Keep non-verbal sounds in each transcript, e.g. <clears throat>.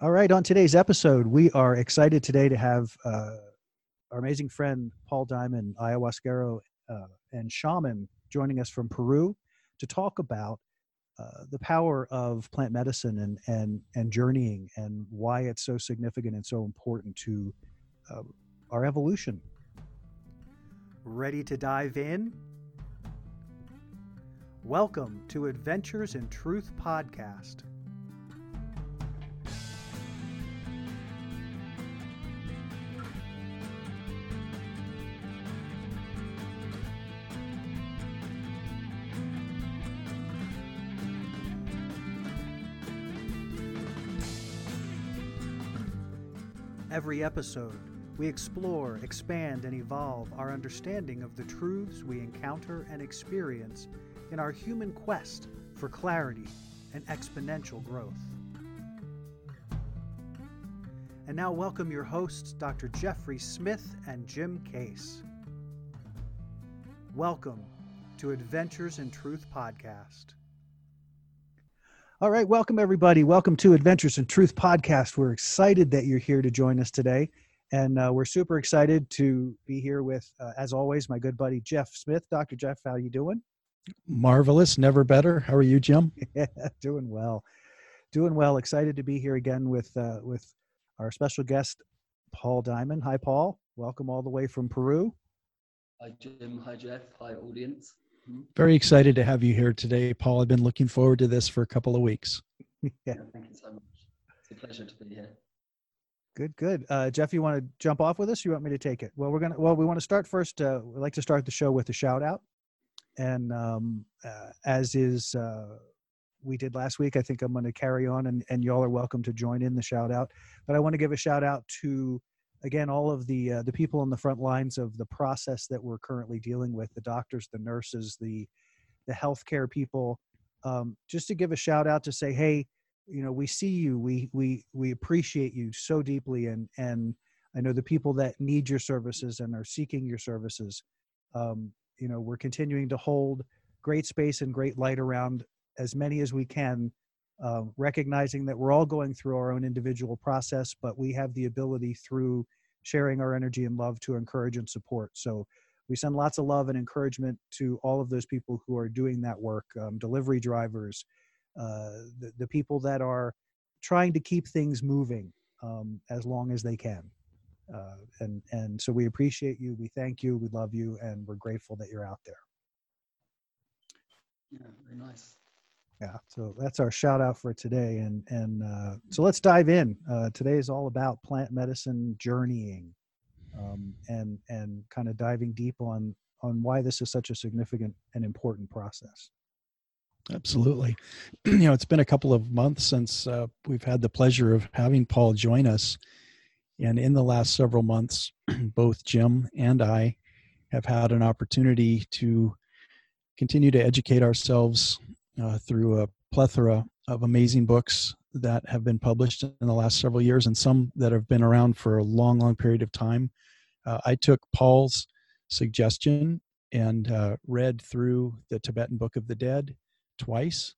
All right, on today's episode, we are excited today to have uh, our amazing friend Paul Diamond, ayahuasquero uh, and shaman, joining us from Peru to talk about uh, the power of plant medicine and and and journeying and why it's so significant and so important to uh, our evolution. Ready to dive in? Welcome to Adventures in Truth podcast. Every episode, we explore, expand, and evolve our understanding of the truths we encounter and experience in our human quest for clarity and exponential growth. And now, welcome your hosts, Dr. Jeffrey Smith and Jim Case. Welcome to Adventures in Truth podcast. All right, welcome everybody. Welcome to Adventures in Truth podcast. We're excited that you're here to join us today, and uh, we're super excited to be here with, uh, as always, my good buddy Jeff Smith. Dr. Jeff, how you doing? Marvelous, never better. How are you, Jim? <laughs> yeah, doing well, doing well. Excited to be here again with uh, with our special guest, Paul Diamond. Hi, Paul. Welcome all the way from Peru. Hi, Jim. Hi, Jeff. Hi, audience. Very excited to have you here today, Paul. I've been looking forward to this for a couple of weeks. yeah. <laughs> yeah thank you so much. It's a pleasure to be here. Good, good. Uh, Jeff, you want to jump off with us? you want me to take it? Well, we're gonna. Well, we want to start first. Uh, we like to start the show with a shout out, and um, uh, as is uh, we did last week, I think I'm going to carry on, and and y'all are welcome to join in the shout out. But I want to give a shout out to again all of the uh, the people on the front lines of the process that we're currently dealing with the doctors the nurses the the healthcare people um, just to give a shout out to say hey you know we see you. We we we appreciate you so deeply and and i know the people that need your services and are seeking your services um, you know we're continuing to hold great space and great light around as many as we can uh, recognizing that we're all going through our own individual process, but we have the ability through sharing our energy and love to encourage and support. So we send lots of love and encouragement to all of those people who are doing that work um, delivery drivers, uh, the, the people that are trying to keep things moving um, as long as they can. Uh, and and so we appreciate you we thank you we love you and we're grateful that you're out there yeah very nice yeah so that's our shout out for today and and uh, so let's dive in. Uh, today is all about plant medicine journeying um, and and kind of diving deep on on why this is such a significant and important process. Absolutely. <clears throat> You know it's been a couple of months since uh, we've had the pleasure of having paul join us and in the last several months <clears throat> both jim and i have had an opportunity to continue to educate ourselves uh, through a plethora of amazing books that have been published in the last several years and some that have been around for a long, long period of time. Uh, I took Paul's suggestion and uh, read through the Tibetan Book of the Dead twice.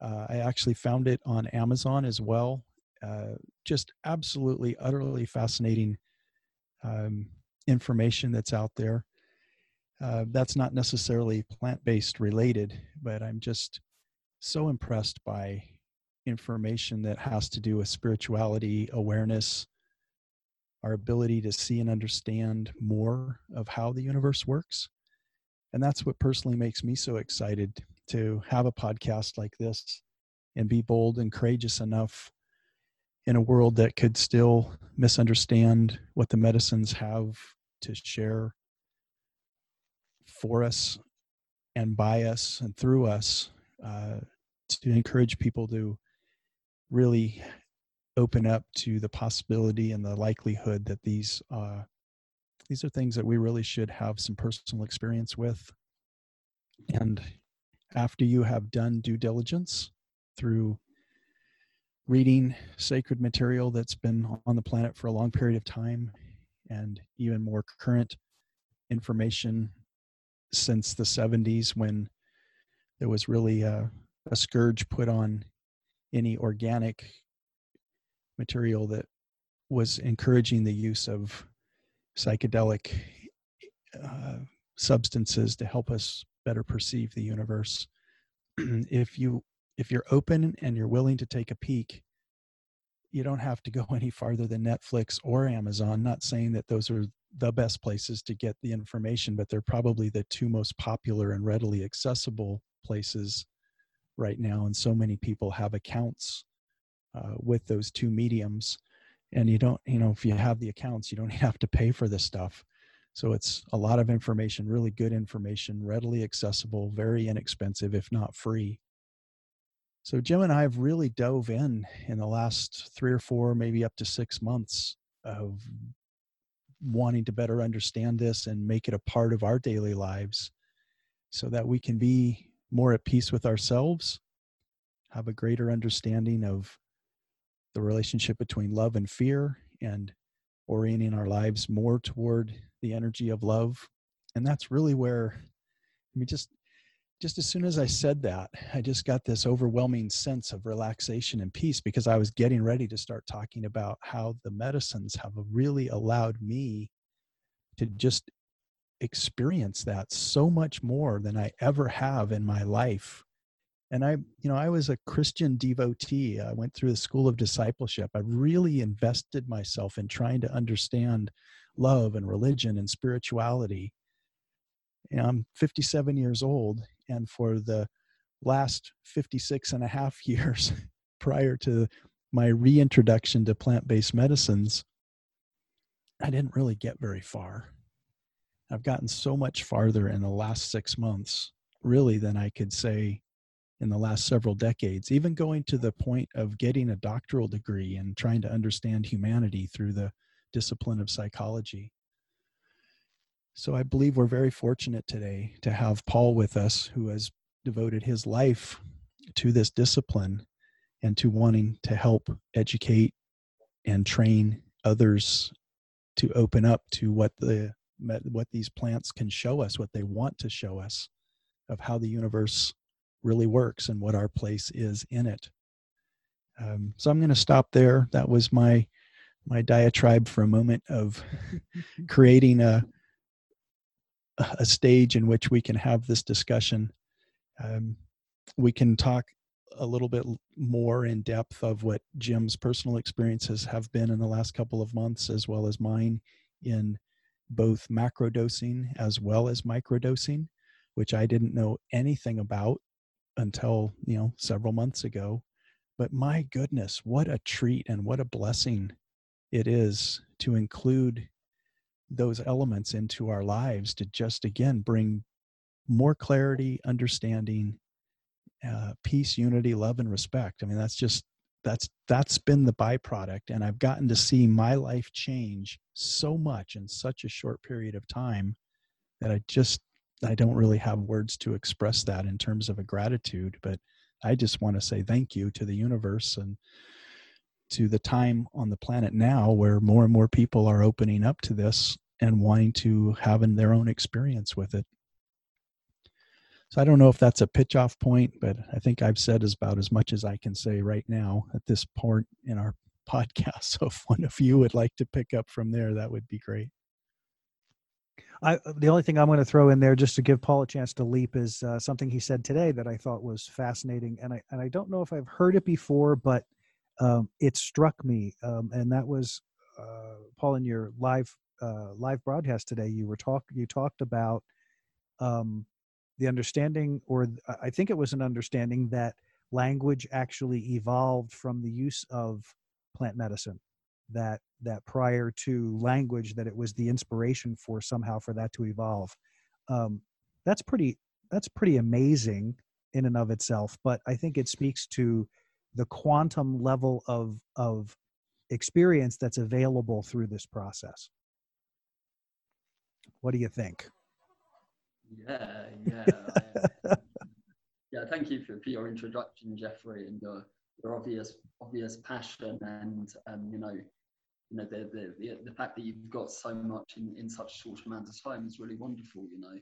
Uh, I actually found it on Amazon as well. Uh, just absolutely, utterly fascinating um, information that's out there. Uh, that's not necessarily plant based related, but I'm just so impressed by information that has to do with spirituality, awareness, our ability to see and understand more of how the universe works. And that's what personally makes me so excited to have a podcast like this and be bold and courageous enough in a world that could still misunderstand what the medicines have to share for us and by us and through us uh, to encourage people to really open up to the possibility and the likelihood that these uh, these are things that we really should have some personal experience with. And after you have done due diligence through reading sacred material that's been on the planet for a long period of time and even more current information since the 70s when there was really a, a scourge put on any organic material that was encouraging the use of psychedelic uh, substances to help us better perceive the universe. <clears throat> if you if you're open and you're willing to take a peek, you don't have to go <laughs> any farther than Netflix or Amazon. Not saying that those are the best places to get the information, but they're probably the two most popular and readily accessible places right now. And so many people have accounts uh, with those two mediums. And you don't, you know, if you have the accounts, you don't <laughs> have to pay for this stuff. So it's a lot of information, really good information, readily accessible, very inexpensive, if not free. So Jim and I have really dove in in the last three or four, maybe up to six months of wanting to better understand this and make it a part of our daily lives so that we can be more at peace with ourselves, have a greater understanding of the relationship between love and fear, and orienting our lives more toward the energy of love. And that's really where, I mean, just just as soon as I said that, I just got this overwhelming sense of relaxation and peace because I was getting ready to start talking about how the medicines have really allowed me to just experience that so much more than I ever have in my life. And I, you know, I was a Christian devotee. I went through the school of discipleship. I really invested myself in trying to understand love and religion and spirituality. And I'm 57 years old, and for the last 56 and a half <laughs> years prior to my reintroduction to plant based medicines, I didn't really get very far. I've gotten so much farther in the last six months, really, than I could say in the last several decades, even going to the point of getting a doctoral degree and trying to understand humanity through the discipline of psychology. So I believe we're very fortunate today to have Paul with us, who has devoted his life to this discipline and to wanting to help educate and train others to open up to what the what these plants can show us, what they want to show us of how the universe really works and what our place is in it. Um, so I'm going to stop there. That was my my diatribe for a moment of <laughs> creating a a stage in which we can have this discussion. Um, we can talk a little bit more in depth of what Jim's personal experiences have been in the last couple of months, as well as mine in both macro dosing as well as microdosing, which I didn't know anything about until, you know, several months ago. But my goodness, what a treat and what a blessing it is to include those elements into our lives to just again bring more clarity, understanding, uh, peace, unity, love, and respect. I mean, that's just that's that's been the byproduct and i've gotten to see my life change so much in such a short period of time that i just i don't really have words to express that in terms of a gratitude but i just want to say thank you to the universe and to the time on the planet now where more and more people are opening up to this and wanting to have in their own experience with it so I don't know if that's a pitch off point, but I think I've said as about as much as I can say right now at this point in our <laughs> podcast. So if one of you would like to pick up from there, that would be great. I, the only thing I'm going to throw in there just to give Paul a chance to leap is uh, something he said today that I thought was fascinating, and I and I don't know if I've heard it before, but um, it struck me, um, and that was uh, Paul in your live uh, live broadcast today. You were talk you talked about um, the understanding, or I think it was an understanding that language actually evolved from the use of plant medicine. That that prior to language, that it was the inspiration for somehow for that to evolve. Um, that's pretty. That's pretty amazing in and of itself. But I think it speaks to the quantum level of of experience that's available through this process. What do you think? Yeah, yeah. <laughs> yeah, thank you for, for your introduction, Jeffrey, and your, your obvious obvious passion and um, you know, you know, the, the the the fact that you've got so much in, in such a short amount of time is really wonderful, you know.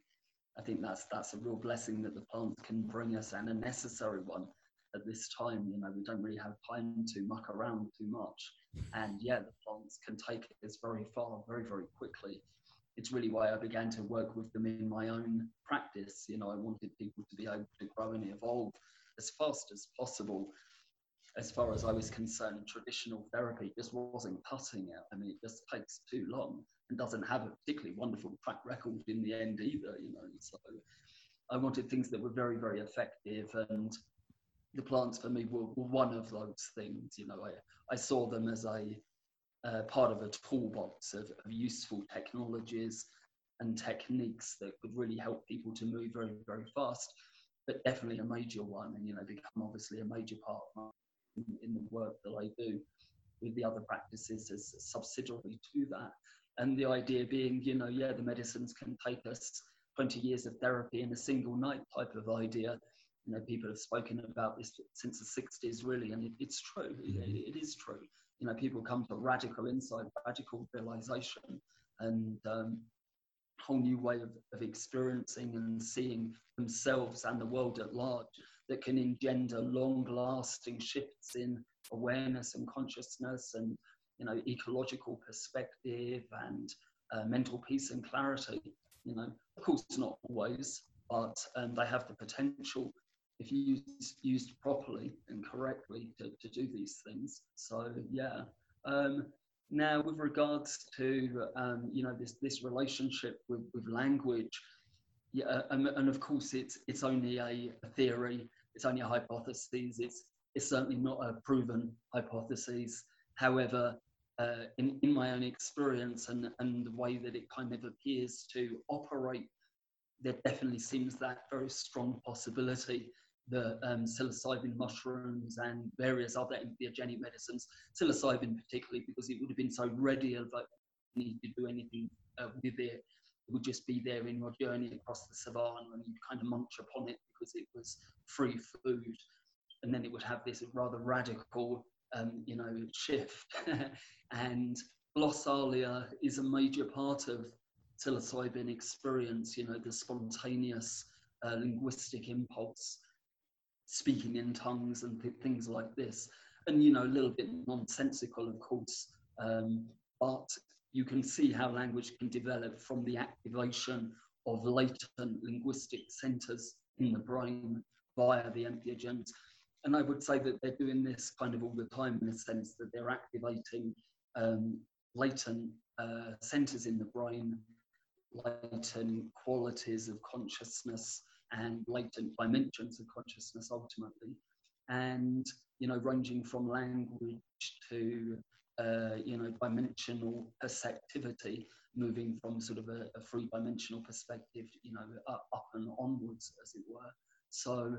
I think that's that's a real blessing that the plants can bring us and a necessary one. at this time. You know, we don't really have time to muck around too much. <laughs> And yeah, the plants can take us very far, very, very quickly. It's really why I began to work with them in my own practice. You know, I wanted people to be able to grow and evolve as fast as possible. As far as I was concerned, traditional therapy just wasn't cutting it. I mean, it just takes too long and doesn't have a particularly wonderful track record in the end either, you know. So I wanted things that were very, very effective and the plants for me were, were one of those things. You know, I, I saw them as a uh, part of a toolbox of, of useful technologies and techniques that could really help people to move very, very fast, but definitely a major one, and you know, become obviously a major part in, in the work that I do with the other practices as subsidiary to that. And the idea being, you know, yeah, the medicines can take us 20 years of therapy in a single night type of idea you know, people have spoken about this since the 60s, really, and it, it's true. It, mm-hmm. it is true. You know, people come to radical insight, radical realization, and um, whole new way of, of experiencing and seeing themselves and the world at large that can engender long-lasting shifts in awareness and consciousness and you know ecological perspective and uh, mental peace and clarity. You know of course not always but um, they have the potential if used, used properly and correctly to, to do these things. So yeah. Um, now, with regards to um, you know this this relationship with, with language, yeah, and, and of course it's it's only a, a, theory, it's only a hypothesis. It's it's certainly not a proven hypothesis. However, uh, in in my own experience and and the way that it kind of appears to operate, there definitely seems that very strong possibility the um, psilocybin mushrooms and various other entheogenic medicines. Psilocybin particularly because it would have been so ready of need to do anything uh, with it. It would just be there in your journey across the savannah and you'd kind of munch upon it because it was free food. And then it would have this rather radical, um, you know, shift. <laughs> and glossolalia is a major part of psilocybin experience, you know, the spontaneous uh, linguistic impulse speaking in tongues and th- things like this. And, you know, a little bit nonsensical, of course, um, but you can see how language can develop from the activation of latent linguistic centers in the brain via the entheogens. And I would say that they're doing this kind of all the time in the sense that they're activating um, latent uh, centers in the brain, latent qualities of consciousness, and latent dimensions of consciousness ultimately. And, you know, ranging from language to, uh, you know, dimensional perceptivity, moving from sort of a, a three dimensional perspective, you know, up, up and onwards, as it were. So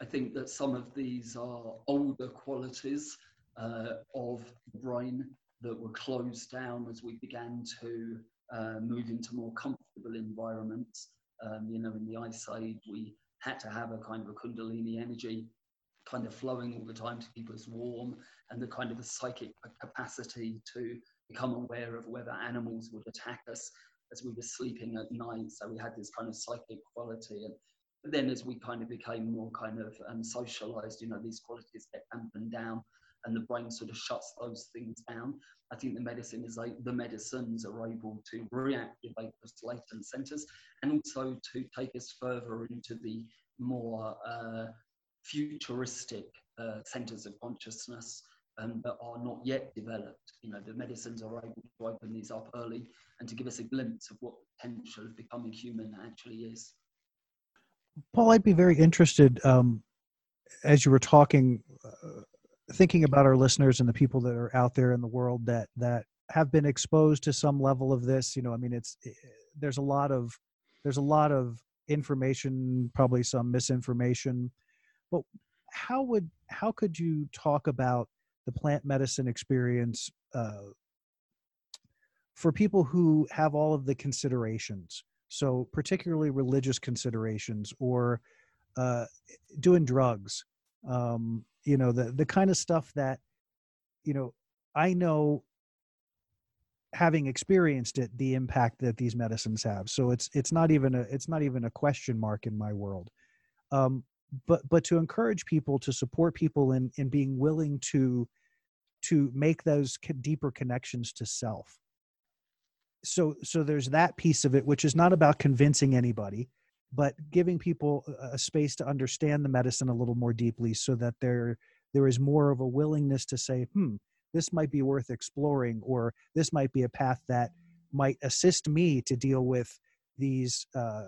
I think that some of these are older qualities uh, of the brain that were closed down as we began to uh, move into more comfortable environments um, you know, in the Ice Age, we had to have a kind of a Kundalini energy kind of flowing all the time to keep us warm and the kind of the psychic capacity to become aware of whether animals would attack us as we were sleeping at night. So we had this kind of psychic quality. And then as we kind of became more kind of um, socialized, you know, these qualities get dampened down and the brain sort of shuts those things down. I think the medicine is like the medicines are able to reactivate those latent centers and also to take us further into the more uh, futuristic uh, centers of consciousness um, that are not yet developed. You know, the medicines are able to open these up early and to give us a glimpse of what potential of becoming human actually is. Paul, I'd be very interested um, as you were talking. Thinking about our listeners and the people that are out there in the world that that have been exposed to some level of this you know i mean it's it, eh, there's a lot of there's a lot of information probably some misinformation. But how would how could you talk about the plant medicine experience uh, for people who have all of the considerations? So particularly religious considerations or uh, doing drugs um, you know the the kind of stuff that you know i know having experienced it the impact that these medicines have. So it's it's not even a it's not even a question mark in my world. Um, but but to encourage people to support people in in being willing to to make those deeper connections to self. So so there's that piece of it which is not about convincing anybody but giving people a space to understand the medicine a little more deeply so that there there is more of a willingness to say hmm this might be worth exploring or this might be a path that might assist me to deal with these uh,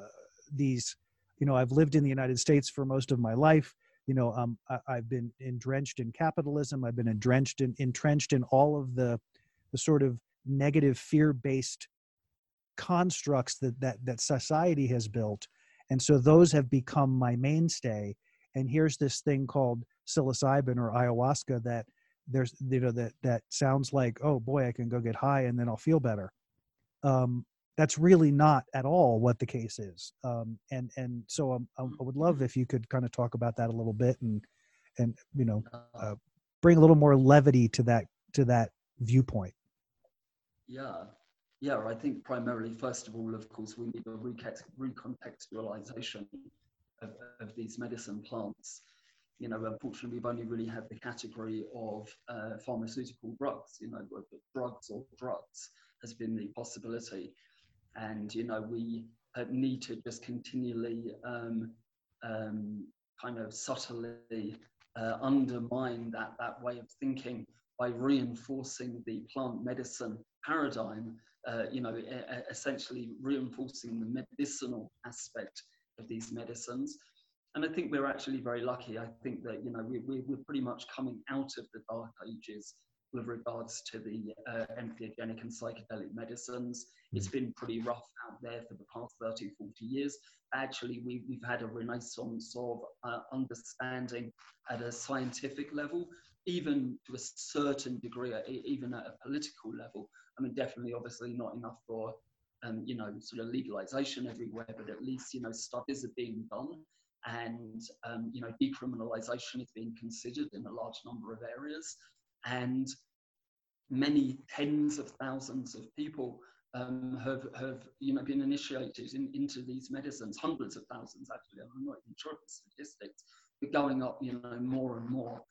these you know i've lived in the united states for most of my life you know um, I, have been entrenched in capitalism i've been entrenched in entrenched in all of the the sort of negative fear-based constructs that that that society has built and so those have become my mainstay. And here's this thing called psilocybin or ayahuasca that there's you know that that sounds like oh boy i can go get high and then i'll feel better. Um, that's really not at all what the case is. Um, and and so um, I, I would love if you could kind of talk about that a little bit and and you know uh, bring a little more levity to that to that viewpoint. Yeah yeah i think primarily first of all of course we need a recontextualization of, of these medicine plants. You know unfortunately we've only really had the category of uh, pharmaceutical drugs you know drugs or drugs has been the possibility. And you know we need to just continually um, um, kind of subtly uh, undermine that that way of thinking by reinforcing the plant medicine paradigm. Uh, you know, essentially reinforcing the medicinal aspect of these medicines. And I think we're actually very lucky. I think that you know we, we, we're pretty much coming out of the dark ages with regards to the uh, entheogenic and psychedelic medicines. It's been pretty rough out there for the past 30, 40 years. Actually, we, we've had a renaissance of uh, understanding at a scientific level, even to a certain degree, even at a political level. I mean, definitely, obviously, not enough for um, you know, sort of legalization everywhere, but at least, you know, studies are being done and, um, you know, decriminalization is being considered in a large number of areas and many tens of thousands of people um, have, have you know, been initiated in, into these medicines, hundreds of thousands actually, I'm not even sure of the statistics, but going up, you know, more and more.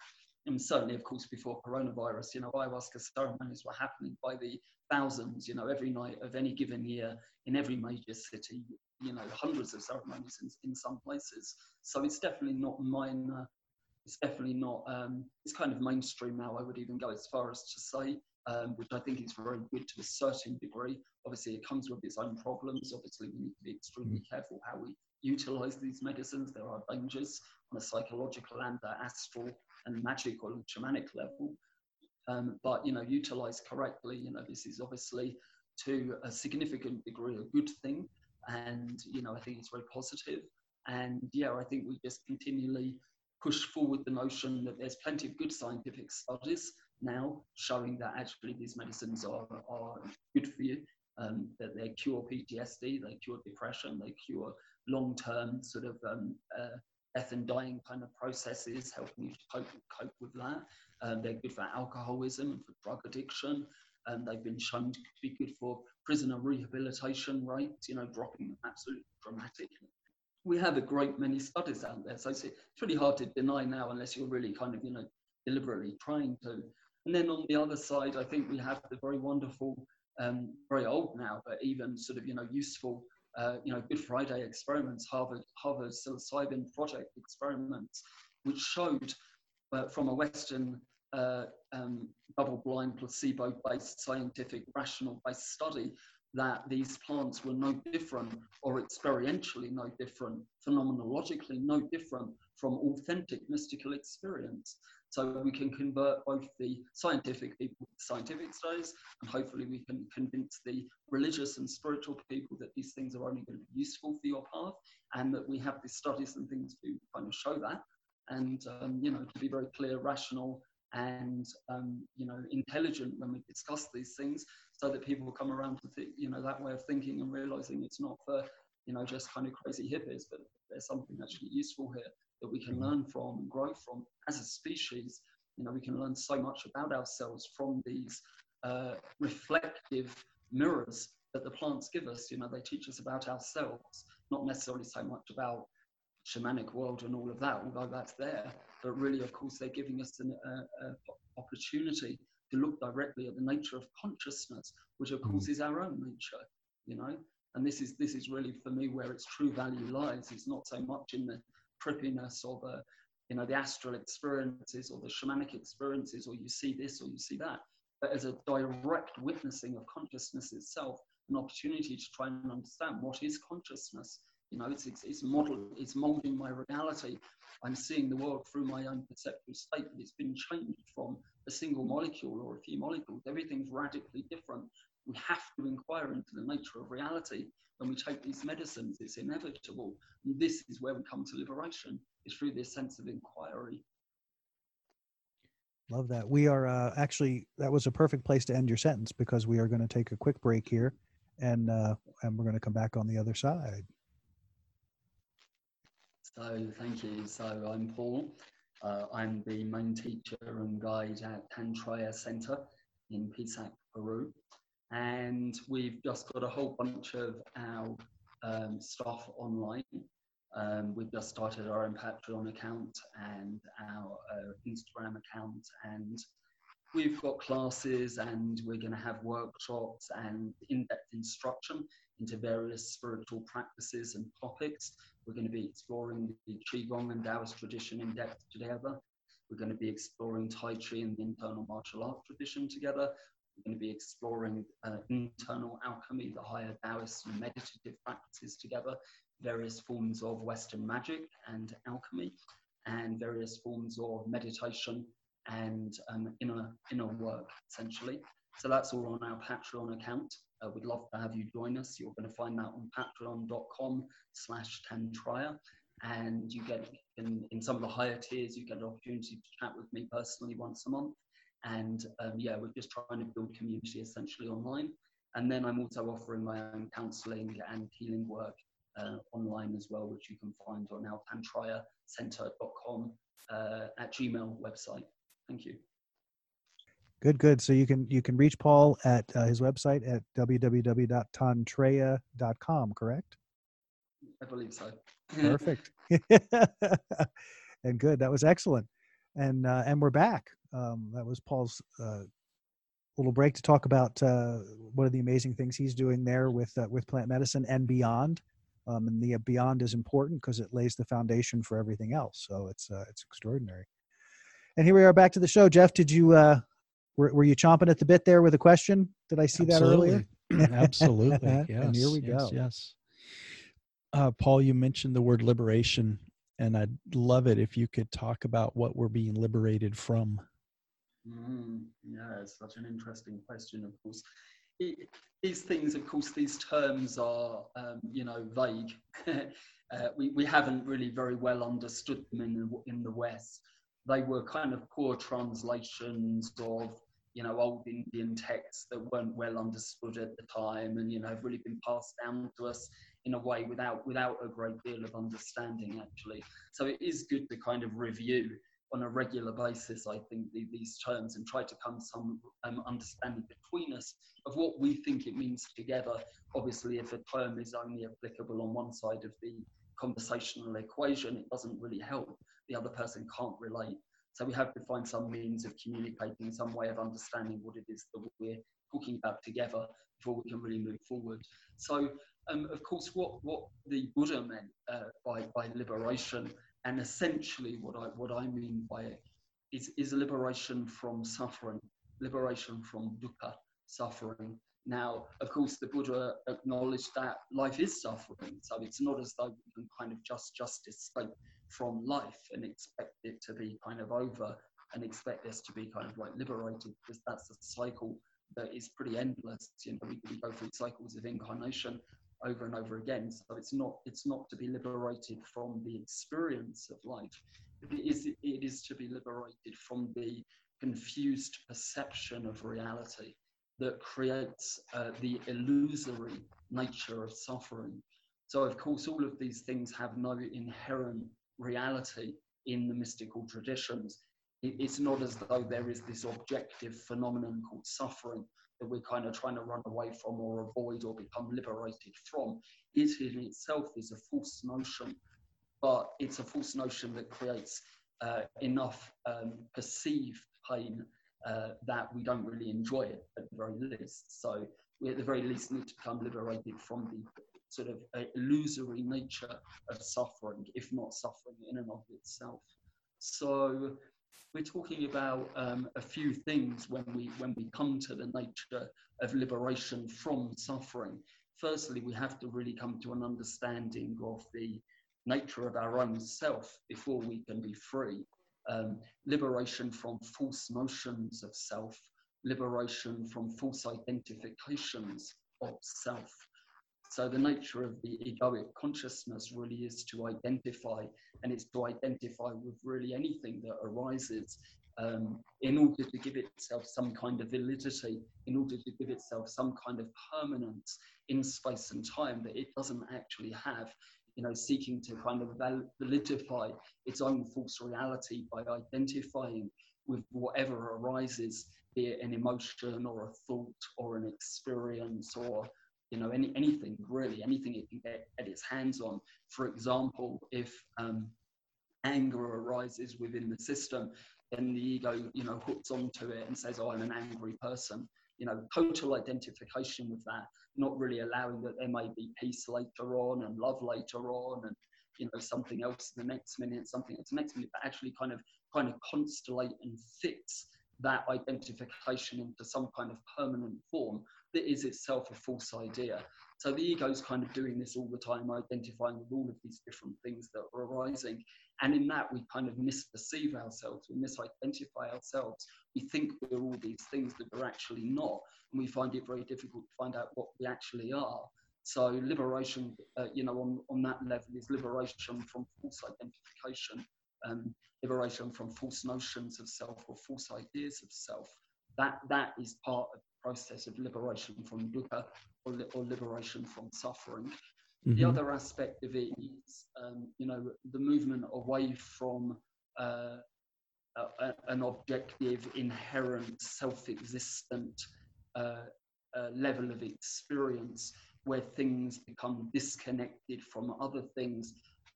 And certainly, of course, before coronavirus, you know, ayahuasca ceremonies were happening by the thousands, you know, every night of any given year in every major city, you know, hundreds of ceremonies in, in some places. So it's definitely not minor it's definitely not, um, it's kind of mainstream now, I would even go as far as to say, um, which I think is very good to a certain degree. Obviously, it comes with its own problems. Obviously, we need to be extremely mm. careful how we utilize these medicines. There are dangers on a psychological and astral and magical and shamanic level. Um, but, you know, utilized correctly, you know, this is obviously to a significant degree a good thing. And, you know, I think it's very positive. And yeah, I think we just continually push forward the notion that there's plenty of good scientific studies now showing that actually these medicines are, are good for you, um, that they cure PTSD, they cure depression, they cure long-term sort of um, uh, death and dying kind of processes, helping you to cope, cope with that. Um, they're good for alcoholism and for drug addiction. And they've been shown to be good for prisoner rehabilitation rates, you know, dropping absolutely dramatically we have a great many studies out there. So it's, it's pretty hard to deny now unless you're really kind of, you know, deliberately trying to. And then on the other side, I think we have the very wonderful, um, very old now, but even sort of, you know, useful, uh, you know, Good Friday experiments, Harvard, Harvard psilocybin project experiments, which showed uh, from a Western uh, um, double-blind, placebo-based, scientific, rational-based study that these plants were no different or experientially no different, phenomenologically no different from authentic mystical experience. So we can convert both the scientific people to scientific studies, and hopefully we can convince the religious and spiritual people that these things are only going to be useful for your path, and that we have these studies and things to kind of show that, and um, you know to be very clear, rational, and um, you know intelligent when we discuss these things, so that people come around to think, you know, that way of thinking and realizing it's not for, you know, just kind of crazy hippies, but there's something actually useful here that we can learn from and grow from as a species. You know, we can learn so much about ourselves from these uh, reflective mirrors that the plants give us. You know, they teach us about ourselves, not necessarily so much about shamanic world and all of that, although that's there. But really, of course, they're giving us an uh, opportunity to look directly at the nature of consciousness, which of course mm. is our own nature, you know. And this is this is really for me where its true value lies. It's not so much in the trippiness or a, you know, the astral experiences or the shamanic experiences, or you see this or you see that, but as a direct witnessing of consciousness itself, an opportunity to try and understand what is consciousness. You know, it's, it's, it's model, it's molding my reality. I'm seeing the world through my own perceptual state, but it's been changed from a single molecule or a few molecules. Everything's radically different. We have to inquire into the nature of reality when we take these medicines. It's inevitable. And this is where we come to liberation, is through this sense of inquiry. Love that. We are uh, actually, that was a perfect place to end your sentence because we are going to take a quick break here and, uh, and we're going to come back on the other side. So, thank you. So, I'm Paul. Uh, I'm the main teacher and guide at Tantraya Center in Pisac, Peru. And we've just got a whole bunch of our um, stuff online. Um, we've just started our own Patreon account and our uh, Instagram account, and we've got classes and we're going to have workshops and in depth instruction into various spiritual practices and topics. We're going to be exploring the Qigong and Taoist tradition in depth together. We're going to be exploring Tai Chi and the internal martial art tradition together. We're going to be exploring uh, internal alchemy, the higher Taoist and meditative practices together, various forms of Western magic and alchemy, and various forms of meditation and um, inner, inner work, essentially. So that's all on our Patreon account. Uh, we'd love to have you join us. You're going to find that on patreon.com slash tantraya. And you get, in, in some of the higher tiers, you get an opportunity to chat with me personally once a month. And um, yeah, we're just trying to build community essentially online. And then I'm also offering my own counseling and healing work uh, online as well, which you can find on our tantrayacenter.com uh, at Gmail website. Thank you. Good, good. So you can you can reach Paul at uh, his website at www.tantraya.com, correct? I believe so. <laughs> Perfect. <laughs> and good. That was excellent. And uh, and we're back. Um, that was Paul's uh, little break to talk about uh, one of the amazing things he's doing there with uh, with plant medicine and beyond. Um, and the beyond is important because it lays the foundation for everything else. So it's uh, it's extraordinary. And here we are back to the show. Jeff, did you uh, were, were you chomping at the bit there with a question? Did I see Absolutely. that earlier? <clears throat> Absolutely. Yes. <laughs> and here we yes, go. Yes. Uh, Paul, you mentioned the word liberation, and I'd love it if you could talk about what we're being liberated from. Mm, yeah, it's such an interesting question, of course. It, these things, of course, these terms are, um, you know, vague. <laughs> uh, we, we haven't really very well understood them in the, in the West they were kind of poor translations of you know old Indian texts that weren't well understood at the time, and you know have really been passed down to us in a way without without a great deal of understanding actually. So it is good to kind of review on a regular basis, I think, the, these terms and try to come some um, understanding between us of what we think it means together. Obviously, if a term is only applicable on one side of the conversational equation, it doesn't really help the other person can't relate. So we have to find some means of communicating, some way of understanding what it is that we're talking about together before we can really move forward. So, um, of course, what, what the Buddha meant uh, by, by liberation, and essentially what I, what I mean by it, is, is liberation from suffering, liberation from dukkha, suffering. Now, of course, the Buddha acknowledged that life is suffering, so it's not as though we can kind of just just escape from life and expect it to be kind of over and expect us to be kind of like liberated because that's a cycle that is pretty endless. You know, we, we go through cycles of incarnation over and over again. So it's not it's not to be liberated from the experience of life. It is it is to be liberated from the confused perception of reality that creates uh, the illusory nature of suffering. So of course, all of these things have no inherent reality in the mystical traditions. It's not as though there is this objective phenomenon called suffering that we're kind of trying to run away from or avoid or become liberated from. is in itself is a false notion. but it's a false notion that creates uh, enough um, perceived pain uh, that we don't really enjoy it at the very least. So we at the very least need to become liberated from the sort of illusory nature of suffering, if not suffering in and of itself. So we're talking about um, a few things when we when we come to the nature of liberation from suffering. Firstly, we have to really come to an understanding of the nature of our own self before we can be free. Um, liberation from false notions of self, liberation from false identifications of self. So the nature of the egoic consciousness really is to identify, and it's to identify with really anything that arises um, in order to give itself some kind of validity, in order to give itself some kind of permanence in space and time that it doesn't actually have. You know, seeking to kind of validify its own false reality by identifying with whatever arises, be it an emotion or a thought or an experience or you know any anything really anything it can get, its hands on. For example if um, anger arises within the system then the ego you know hooks onto it and says oh i'm an angry person. You know total identification with that not really allowing that there may be peace later on and love later on and you know something else in the next minute something else the next minute but actually kind of kind of constellate and fix that identification into some kind of permanent form that is itself a false idea. So the ego is kind of doing this all the time, identifying with all of these different things that are arising. And in that, we kind of misperceive ourselves, we misidentify ourselves. We think we're all these things that we're actually not. And we find it very difficult to find out what we actually are. So liberation, uh, you know, on, on that level is liberation from false identification, um, liberation from false notions of self or false ideas of self. That, that is part of process of liberation from dukkha or, or liberation from suffering. Mm-hmm. The other aspect of it is, um, you know, the movement away from uh, a, an objective, inherent, self-existent uh, uh, level of experience where things become disconnected from other things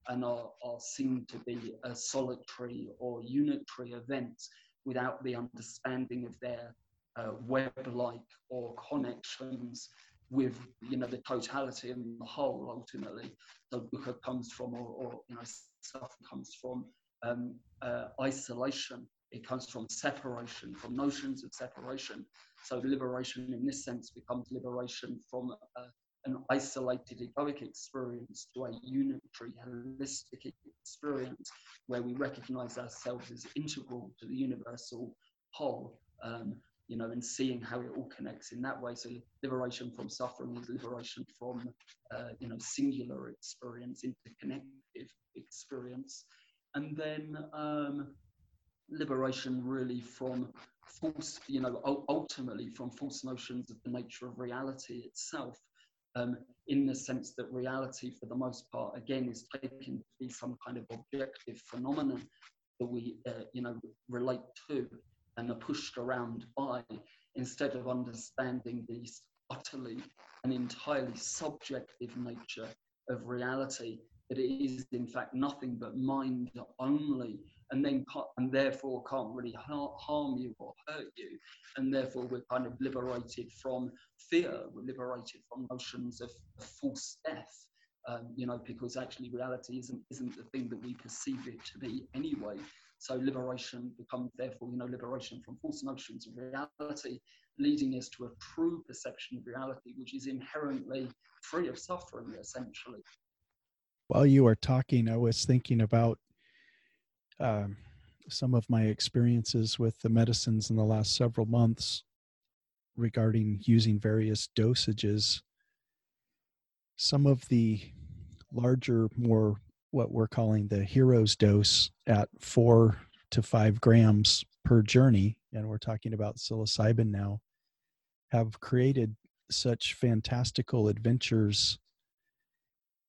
and are, are seen to be a solitary or unitary events without the understanding of their uh, web-like or connections with you know the totality and the whole ultimately the dukkha comes from or, or you know stuff comes from um, uh, isolation. It comes from separation from notions of separation. So liberation in this sense becomes liberation from uh, an isolated egoic experience to a unitary holistic experience where we recognize ourselves as integral to the universal whole. Um, you know, and seeing how it all connects in that way. So liberation from suffering is liberation from, uh, you know, singular experience, interconnected experience, and then um, liberation really from false, you know, ultimately from false notions of the nature of reality itself. Um, in the sense that reality, for the most part, again, is taken to be some kind of objective phenomenon that we, uh, you know, relate to and are pushed around by instead of understanding the utterly and entirely subjective nature of reality that it is in fact nothing but mind only and then and therefore can't really harm you or hurt you and therefore we're kind of liberated from fear we're liberated from notions of, false death um, you know because actually reality isn't isn't the thing that we perceive it to be anyway so liberation becomes therefore, you know, liberation from false notions of reality, leading us to a true perception of reality, which is inherently free of suffering, essentially. While you were talking, I was thinking about um, some of my experiences with the medicines in the last several months regarding using various dosages. Some of the larger, more what we're calling the hero's dose at four to five grams per journey, and we're talking about psilocybin now, have created such fantastical adventures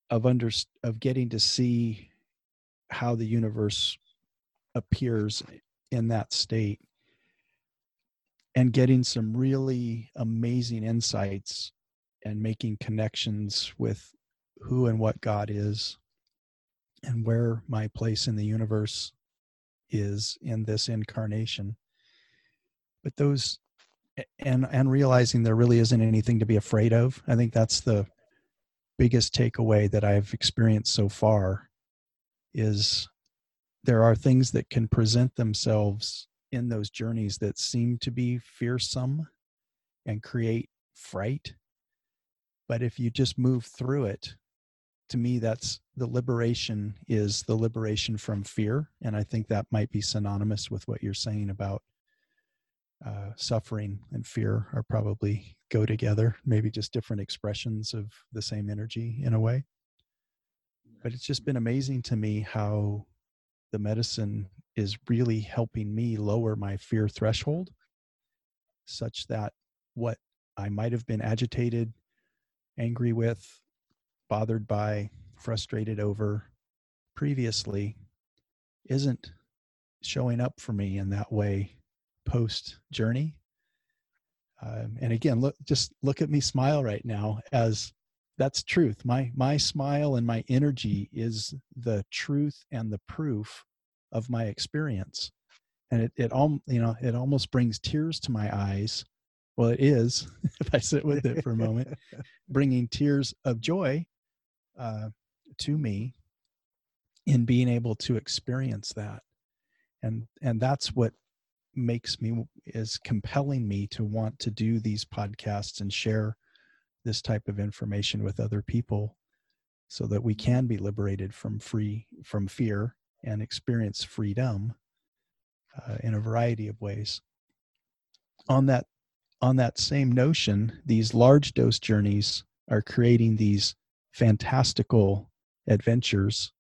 of under of getting to see how the universe appears in that state and getting some really amazing insights and making connections with who and what God is and where my place in the universe is in this incarnation. But those and and realizing there really isn't anything to be afraid of. I think that's the biggest takeaway that I've experienced so far is there are things that can present themselves in those journeys that seem to be fearsome and create fright. But if you just move through it, to me, that's the liberation is the liberation from fear. And I think that might be synonymous with what you're saying about uh, suffering and fear are probably go together, maybe just different expressions of the same energy in a way. But it's just been amazing to me how the medicine is really helping me lower my fear threshold such that what I might have been agitated, angry with, bothered by, frustrated over previously isn't showing up for me in that way post journey. Um, and again, look, just look at me smile right now as that's truth. My, my smile and my energy is the truth and the proof of my experience. And it, it all, you know, it almost brings tears to my eyes. Well, it is, <laughs> if I sit with it for a moment, <laughs> bringing tears of joy uh, to me in being able to experience that. And, and that's what makes me is compelling me to want to do these podcasts and share this type of information with other people so that we can be liberated from free from fear and experience freedom uh, in a variety of ways on that on that same notion these large dose journeys are creating these fantastical adventures.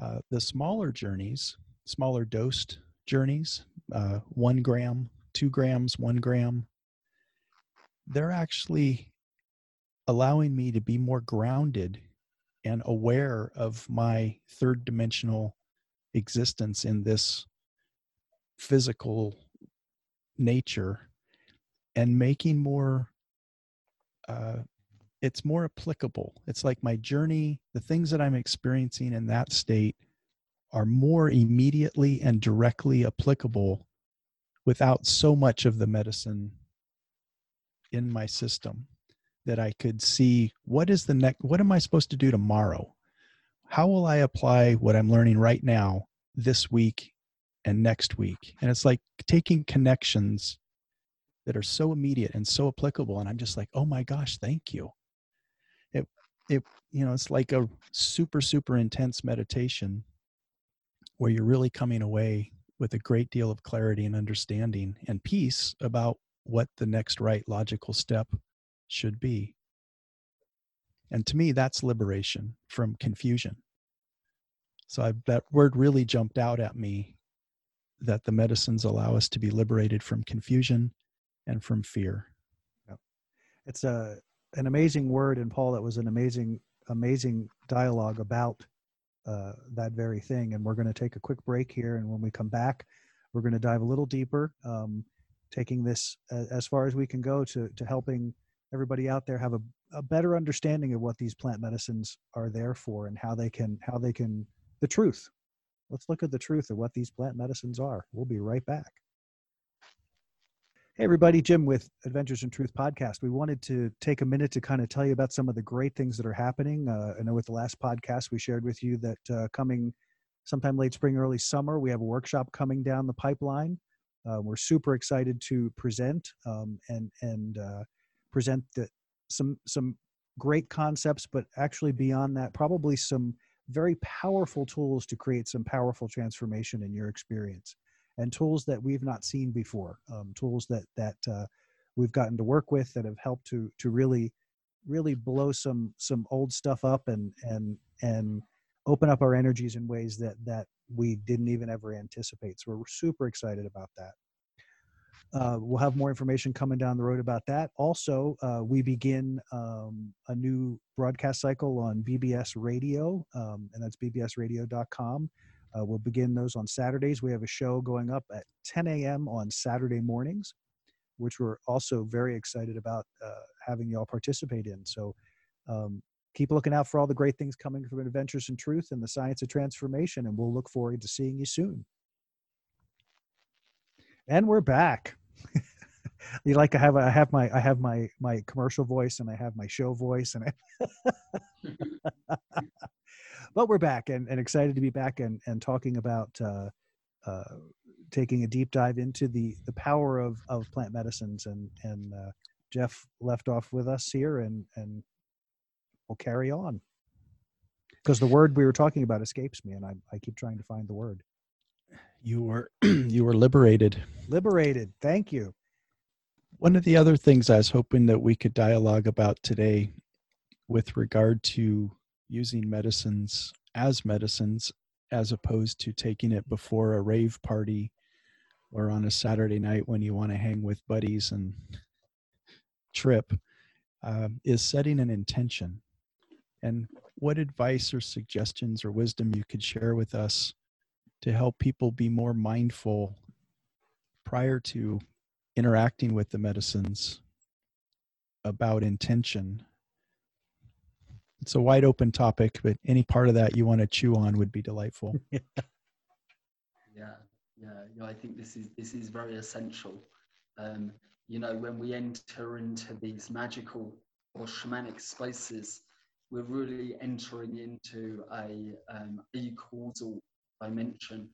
Uh, the smaller journeys smaller dosed journeys, uh, one gram, two grams, one gram, they're actually allowing me to be more grounded and aware of my third dimensional existence in this physical nature and making more uh, it's more applicable it's like my journey the things that i'm experiencing in that state are more immediately and directly applicable without so much of the medicine in my system that I could see what is the next what am I supposed to do tomorrow? How will I apply what I'm learning right now this week and next week? And it's like taking connections that are so immediate and so applicable and I'm just like, "Oh my gosh, thank you." It it you know, it's like a super super intense meditation where you're really coming away with a great deal of clarity and understanding and peace about what the next right logical step should be. And to me, that's liberation from confusion. So I, that word really jumped out at me that the medicines allow us to be liberated from confusion and from fear. Yep. It's a an amazing word, in Paul, that was an amazing, amazing dialogue about uh, that very thing. And we're going to take a quick break here. And when we come back, we're going to dive a little deeper, um, taking this as far as we can go to, to helping everybody out there have a, a better understanding of what these plant medicines are there for and how they can, how they can, the truth. Let's look at the truth of what these plant medicines are. We'll be right back. Hey, everybody, Jim with Adventures in Truth podcast. We wanted to take a minute to kind of tell you about some of the great things that are happening. Uh, I know with the last podcast, we shared with you that uh, coming sometime late spring, early summer, we have a workshop coming down the pipeline. Uh, we're super excited to present um, and and uh, present the, some some great concepts, but actually beyond that, probably some very powerful tools to create some powerful transformation in your experience and tools that we've not seen before, um, tools that that uh, we've gotten to work with that have helped to to really really blow some some old stuff up and and and open up our energies in ways that that we didn't even ever anticipate. So we're super excited about that. Uh, we'll have more information coming down the road about that. Also, uh, we begin um, a new broadcast cycle on BBS Radio, um, and that's bbsradio.com. Uh, we'll begin those on Saturdays. We have a show going up at 10 a.m. on Saturday mornings, which we're also very excited about uh, having y'all participate in. So um, keep looking out for all the great things coming from Adventures in Truth and the Science of Transformation, and we'll look forward to seeing you soon. And we're back. <laughs> you like I have I have my I have my my commercial voice and I have my show voice and I <laughs> <laughs> but we're back and, and excited to be back and, and talking about uh, uh, taking a deep dive into the the power of of plant medicines and and uh, Jeff left off with us here and and we'll carry on. Because the word we were talking about escapes me and I, I keep trying to find the word. You were <clears throat> you were liberated. Liberated. Thank you. One of the other things I was hoping that we could dialogue about today with regard to using medicines as medicines as opposed to taking it before a rave party or on a Saturday night when you want to hang with buddies and trip uh, is setting an intention. And what advice or suggestions or wisdom you could share with us to help people be more mindful prior to interacting with the medicines about intention. It's a wide open topic, but any part of that you want to chew on would be delightful. <laughs> yeah, yeah, yeah. I think this is this is very essential. Um, you know, when we enter into these magical or shamanic spaces, we're really entering into a um, a causal dimension.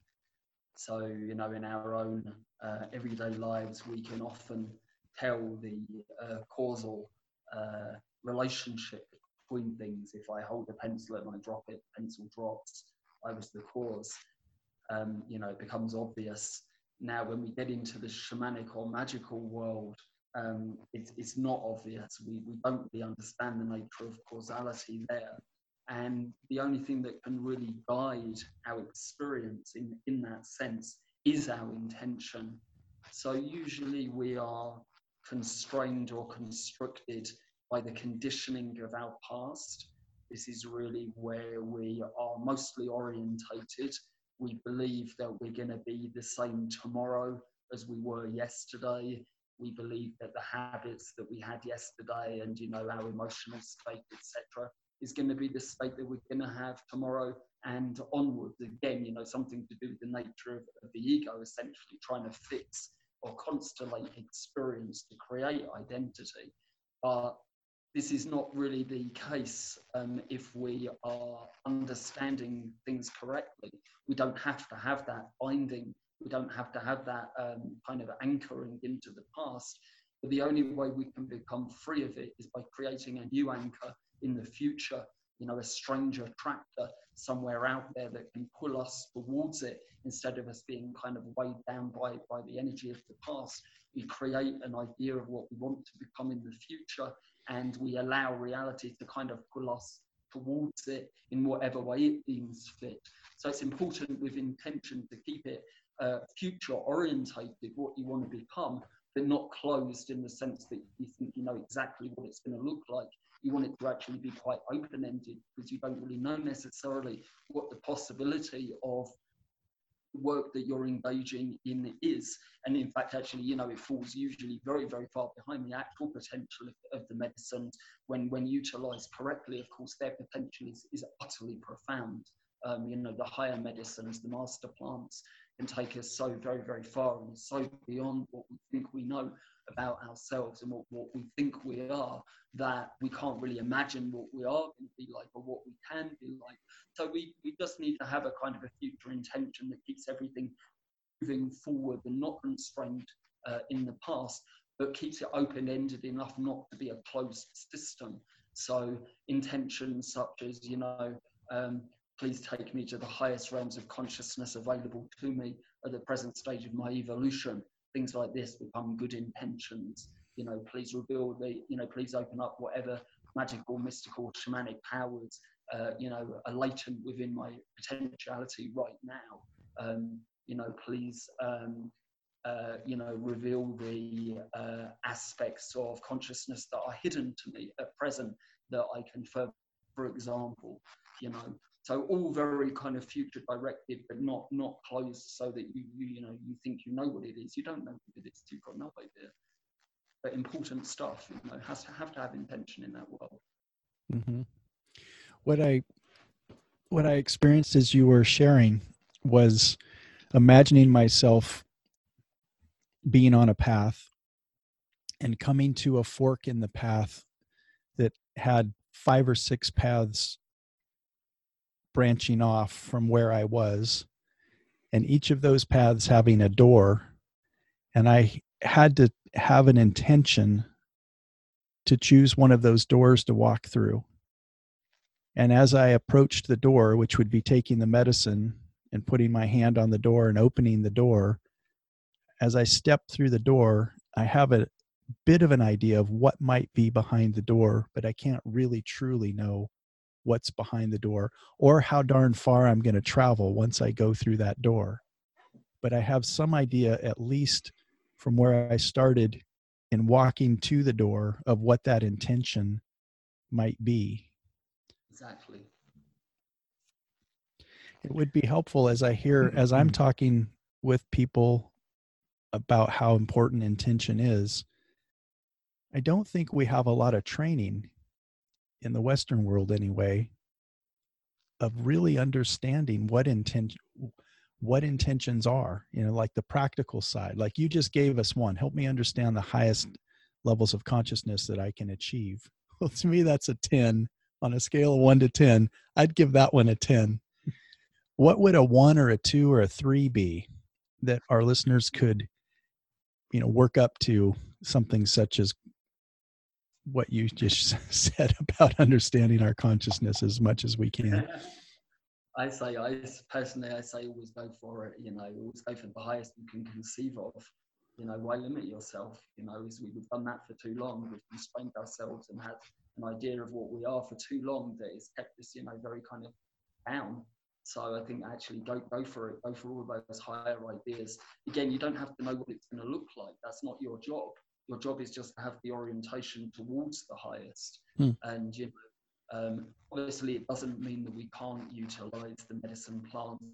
So, you know, in our own uh, everyday lives, we can often tell the uh, causal uh, relationship things. If I hold a pencil and I drop it, pencil drops, I was the cause. Um, you know, it becomes obvious. Now, when we get into the shamanic or magical world, um, it's, it's not obvious. We, we don't really understand the nature of causality there. And the only thing that can really guide our experience in, in that sense is our intention. So usually we are constrained or constricted by the conditioning of our past. This is really where we are mostly orientated. We believe that we're going to be the same tomorrow as we were yesterday. We believe that the habits that we had yesterday and you know our emotional state, etc., is going to be the state that we're going to have tomorrow and onwards. Again, you know, something to do with the nature of, of the ego, essentially trying to fix or constellate experience to create identity. But this is not really the case um, if we are understanding things correctly. We don't have to have that binding. We don't have to have that um, kind of anchoring into the past. But the only way we can become free of it is by creating a new anchor in the future, you know, a strange attractor somewhere out there that can pull us towards it instead of us being kind of weighed down by, by the energy of the past. We create an idea of what we want to become in the future and we allow reality to kind of pull us towards it in whatever way it deems fit. So it's important with intention to keep it uh, future orientated, what you want to become, but not closed in the sense that you think you know exactly what it's going to look like you want it to actually be quite open ended because you don't really know necessarily what the possibility of work that you're engaging in is. And in fact, actually, you know, it falls usually very, very far behind the actual potential of, of the medicine when, when utilized correctly. Of course, their potential is, is utterly profound. Um, you know, the higher medicines, the master plants can take us so very, very far and so beyond what we think we know about ourselves and what, what we think we are that we can't really imagine what we are going to be like or what we can be like. So we, we just need to have a kind of a future intention that keeps everything moving forward and not constrained uh, in the past, but keeps it open ended enough not to be a closed system. So intentions such as, you know, um, please take me to the highest realms of consciousness available to me at the present stage of my evolution things like this become good intentions. You know, please reveal the, you know, please open up whatever magical, mystical, shamanic powers, uh, you know, are latent within my potentiality right now. Um, you know, please, um, uh, you know, reveal the uh, aspects of consciousness that are hidden to me at present that I can, for, for example, you know, so all very kind of future directed, but not not closed, so that you you you know you think you know what it is. You don't know what it is. You've got no idea. But important stuff, you know, has to have to have intention in that world. Mm-hmm. what I what I experienced as you were sharing was imagining myself being on a path and coming to a fork in the path that had five or six paths branching off from where I was, and each of those paths having a door. And I had to have an intention to choose one of those doors to walk through. And as I approached the door, which would be taking the medicine and putting my hand on the door and opening the door, as I stepped through the door, I have a bit of an idea of what might be behind the door, but I can't really truly know what's behind the door or how darn far I'm going to travel once I go through that door. But I have some idea, at least from where I started in walking to the door, of what that intention might be. Exactly. It would be helpful as I hear, mm-hmm. as I'm mm-hmm. talking with people about how important intention is. I don't think we have a lot of training in the Western world, anyway, of really understanding what intention what intentions are you know like the practical side. Like you just gave us one. Help me understand the highest levels of consciousness that i can achieve. <laughs> Well to me that's a 10 on a scale of 1 to 10 i'd give that one a 10 what would a 1 or a 2 or a 3 be that our listeners could you know work up to something such as what you just <laughs> said about understanding our consciousness as much as we can <laughs> I say, I personally, I say always go for it. You know, always go for the highest you can conceive of. You know, why limit yourself? You know, as we've done that for too long, we've constrained ourselves and had an idea of what we are for too long that has kept us, you know, very kind of down. So I think actually go go for it, go for all of those higher ideas. Again, you don't have to know what it's going to look like. That's not your job. Your job is just to have the orientation towards the highest. Hmm. And you know, um, obviously, it doesn't mean that we can't utilize the medicine plants.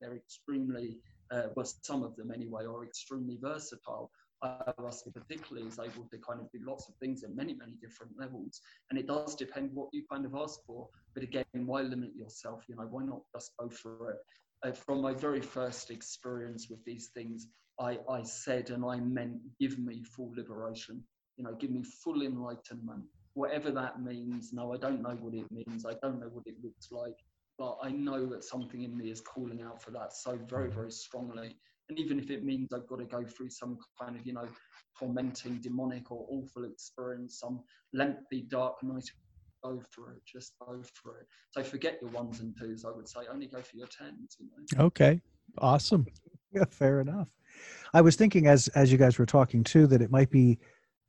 They're extremely, uh, well, some of them anyway, are extremely versatile. Ayahuasca particularly is able to kind of do lots of things at many, many different levels. And it does depend what you kind of ask for. But again, why limit yourself? You know, why not just go for it? Uh, from my very first experience with these things, I, I said and I meant, give me full liberation. You know, give me full enlightenment whatever that means. No, I don't know what it means. I don't know what it looks like, but I know that something in me is calling out for that so very, mm-hmm. very strongly. And even if it means I've got to go through some kind of, you know, tormenting, demonic, or awful experience, some lengthy, dark night, go for it. Just go for it. So forget your ones and twos. I would say only go for your tens. You know? Okay, awesome. <laughs> Yeah, fair enough. I was thinking as as you guys were talking too that it might be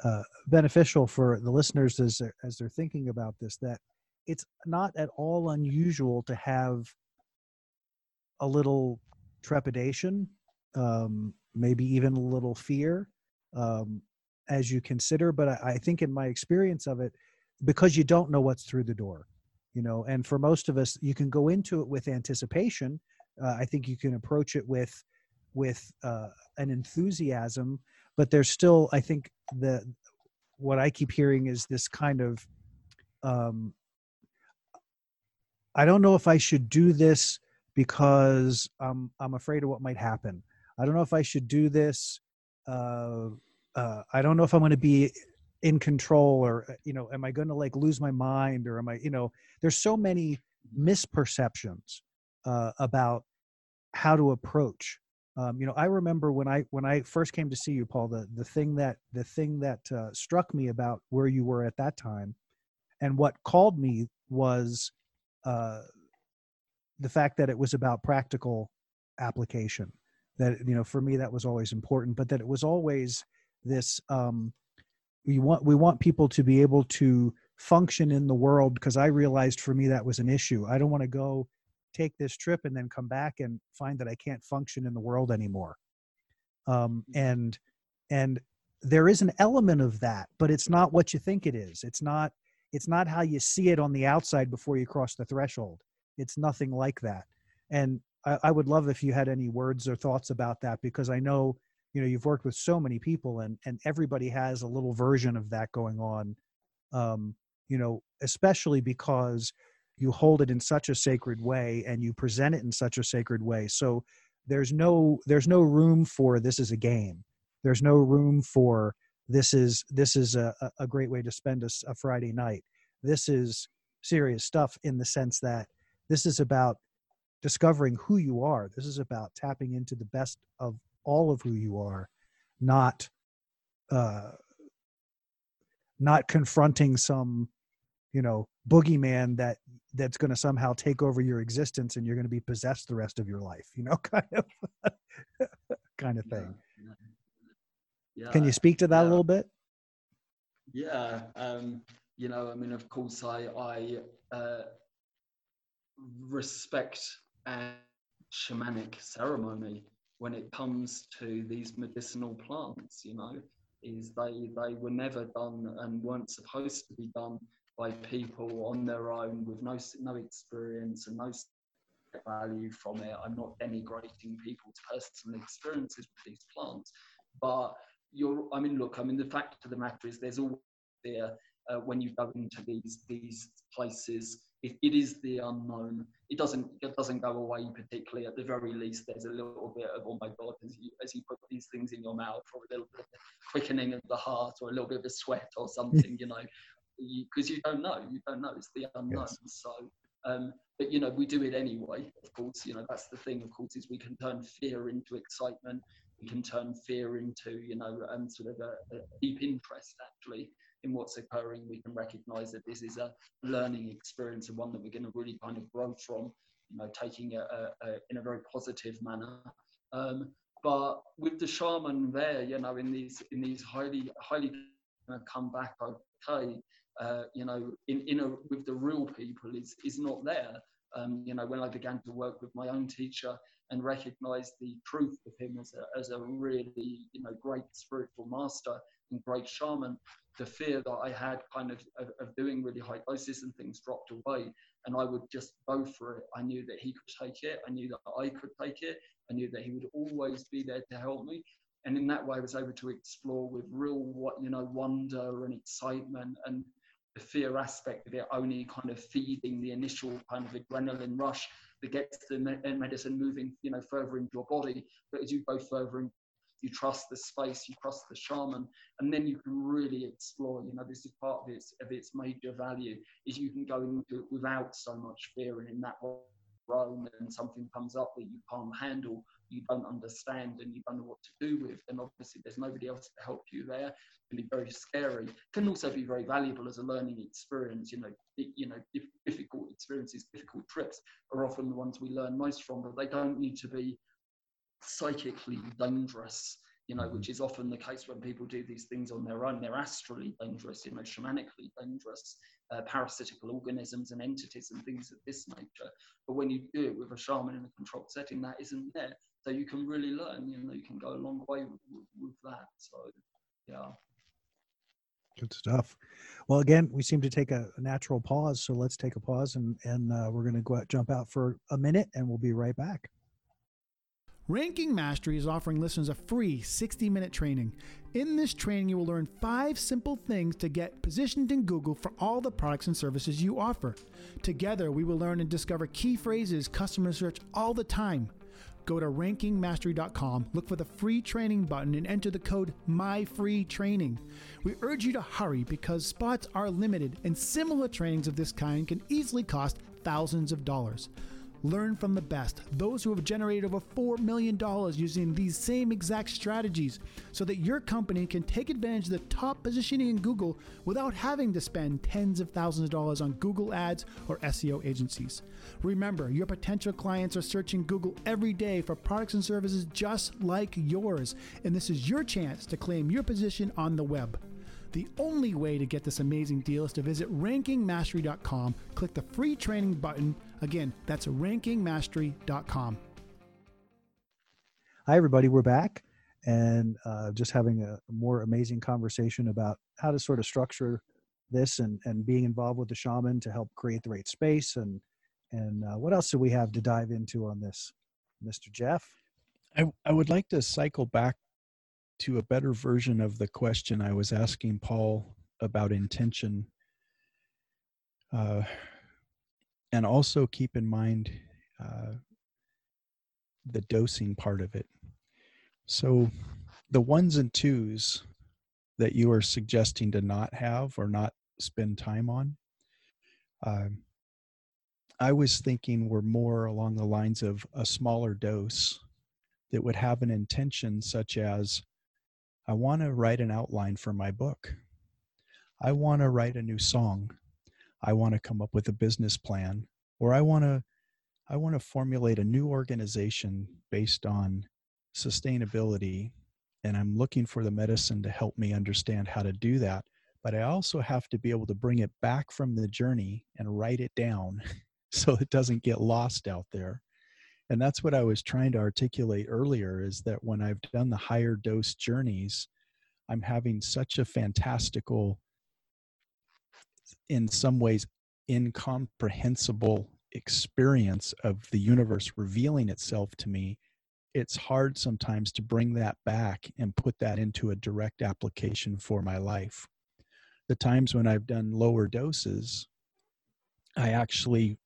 uh, beneficial for the listeners as they're, as they're thinking about this that it's not at all unusual to have a little trepidation um, maybe even a little fear um, as you consider but I, I think in my experience of it because you don't know what's through the door you know and for most of us you can go into it with anticipation. Uh, i think you can approach it with with uh, an enthusiasm but there's still i think the what i keep hearing is this kind of um i don't know if i should do this because i'm i'm afraid of what might happen. I don't know if i should do this uh, uh i don't know if i'm going to be in control or uh, you know am i going to like lose my mind or am i you know there's so many misperceptions uh, about how to approach um, you know i remember when i when i first came to see you paul the the thing that the thing that uh, struck me about where you were at that time and what called me was uh, the fact that it was about practical application that you know for me that was always important but that it was always this um, we want we want people to be able to function in the world because i realized for me that was an issue. I don't want to go take this trip and then come back and find that I can't function in the world anymore. Um, mm-hmm. and and there is an element of that, but it's not what you think it is. It's not it's not how you see it on the outside before you cross the threshold. It's nothing like that. And I, I would love if you had any words or thoughts about that because I know you know you've worked with so many people and and everybody has a little version of that going on. Um, you know, especially because you hold it in such a sacred way and you present it in such a sacred way. So there's no there's no room for this is a game. There's no room for this is this is a, a great way to spend a, a friday night. This is serious stuff in the sense that this is about discovering who you are. This is about tapping into the best of all of who you are not uh not confronting some you know boogeyman that that's going to somehow take over your existence and you're going to be possessed the rest of your life you know <laughs> kind of kind of thing yeah, yeah. can you speak to that yeah. a little bit yeah um you know i mean of course i i uh respect and shamanic ceremony when it comes to these medicinal plants you know is they they were never done and weren't supposed to be done by people on their own with no no experience and no value from it. I'm not denigrating people's personal experiences with these plants, but you're. I mean, look. I mean, the fact of the matter is, there's always there uh, when you go into these these places. It, it is the unknown. It doesn't it doesn't go away particularly. At the very least, there's a little bit of oh my god as you as you put these things in your mouth, or a little bit of quickening of the heart, or a little bit of a sweat, or something. you know, because you, you, don't know. You don't know. It's the unknown. Yes. So, um, but you know, we do it anyway. Of course, you know that's the thing. Of course, is we can turn fear into excitement. We can turn fear into you know um, sort of a, a deep interest actually in what's occurring. We can recognise that this is a learning experience and one that we're going to really kind of grow from. You know, taking it a, a, in a very positive manner. Um, but with the shaman there, you know, in these in these highly highly come back okay uh, you know, in, in a, with the real people is, is not there. Um, you know, when I began to work with my own teacher and recognize the truth of him as a, as a really, you know, great spiritual master and great shaman, the fear that I had kind of, of, of doing really high doses and things dropped away. And I would just go for it. I knew that he could take it. I knew that I could take it. I knew that he would always be there to help me and in that way I was able to explore with real what you know wonder and excitement and the fear aspect of it only kind of feeding the initial kind of adrenaline rush that gets the eh, medicine moving, you know, further into your body. But as you go further in, you trust the space, you trust the shaman, and then you can really explore. You know, this is part of its of its major value is you can go into it without so much fear, and in that realm, and something comes up that you can't handle, you don't understand and you don't know what to do with, then obviously there's nobody else to help you there. It can be very scary. It can also be very valuable as a learning experience. You know, you know, difficult experiences, difficult trips are often the ones we learn most from, but they don't need to be psychically dangerous you know, which is often the case when people do these things on their own. They're astrally dangerous, you know, shamanically dangerous, uh, parasitical organisms and entities and things of this nature. But when you do it with a shaman in a controlled setting, that isn't there. So you can really learn, you know, you can go a long way with, with, with that. So, yeah. Good stuff. Well, again, we seem to take a, a natural pause, so let's take a pause and and uh, we're going to go out, jump out for a minute, and we'll be right back. Ranking Mastery is offering listeners a free 60 minute training. In this training, you will learn five simple things to get positioned in Google for all the products and services you offer. Together, we will learn and discover key phrases customers search all the time. Go to rankingmastery.com, look for the free training button, and enter the code MyFreeTraining. We urge you to hurry because spots are limited, and similar trainings of this kind can easily cost thousands of dollars. Learn from the best, those who have generated over $4 million using these same exact strategies, so that your company can take advantage of the top positioning in Google without having to spend tens of thousands of dollars on Google ads or SEO agencies. Remember, your potential clients are searching Google every day for products and services just like yours, and this is your chance to claim your position on the web. The only way to get this amazing deal is to visit rankingmastery.com, click the free training button. Again, that's rankingmastery.com. Hi, everybody. We're back and uh, just having a more amazing conversation about how to sort of structure this and, and being involved with the shaman to help create the right space and and uh, what else do we have to dive into on this mr jeff I, I would like to cycle back to a better version of the question I was asking Paul about intention. Uh, and also keep in mind uh, the dosing part of it. So, the ones and twos that you are suggesting to not have or not spend time on, um, I was thinking were more along the lines of a smaller dose that would have an intention such as I want to write an outline for my book. I want to write a new song. I want to come up with a business plan or I want to I want to formulate a new organization based on sustainability and I'm looking for the medicine to help me understand how to do that but I also have to be able to bring it back from the journey and write it down <laughs> so it doesn't get lost out there. And that's what i was trying to articulate earlier is that when i've done the higher dose journeys i'm having such a fantastical in some ways incomprehensible experience of the universe revealing itself to me it's hard sometimes to bring that back and put that into a direct application for my life. The times when i've done lower doses i actually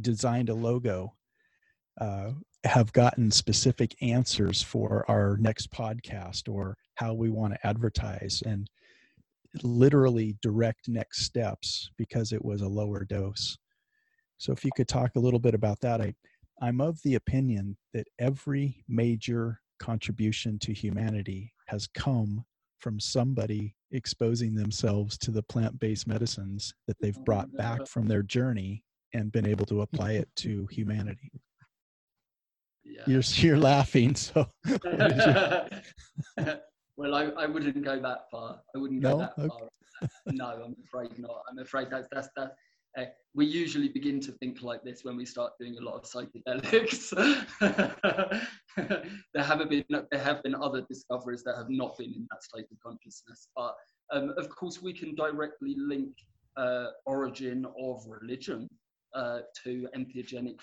designed a logo uh, have gotten specific answers for our next podcast or how we want to advertise and literally direct next steps because it was a lower dose. So, if you could talk a little bit about that, I, I'm of the opinion that every major contribution to humanity has come from somebody exposing themselves to the plant based medicines that they've brought back from their journey and been able to apply it to humanity <laughs> yeah. you're you're laughing so <laughs> <laughs> well I, I wouldn't go that far i wouldn't go no? that okay. far no i'm afraid not i'm afraid that's that's that uh, we usually begin to think like this when we start doing a lot of psychedelics. <laughs> there have been there have been other discoveries that have not been in that state of consciousness, but um, of course we can directly link uh, origin of religion uh, to entheogenic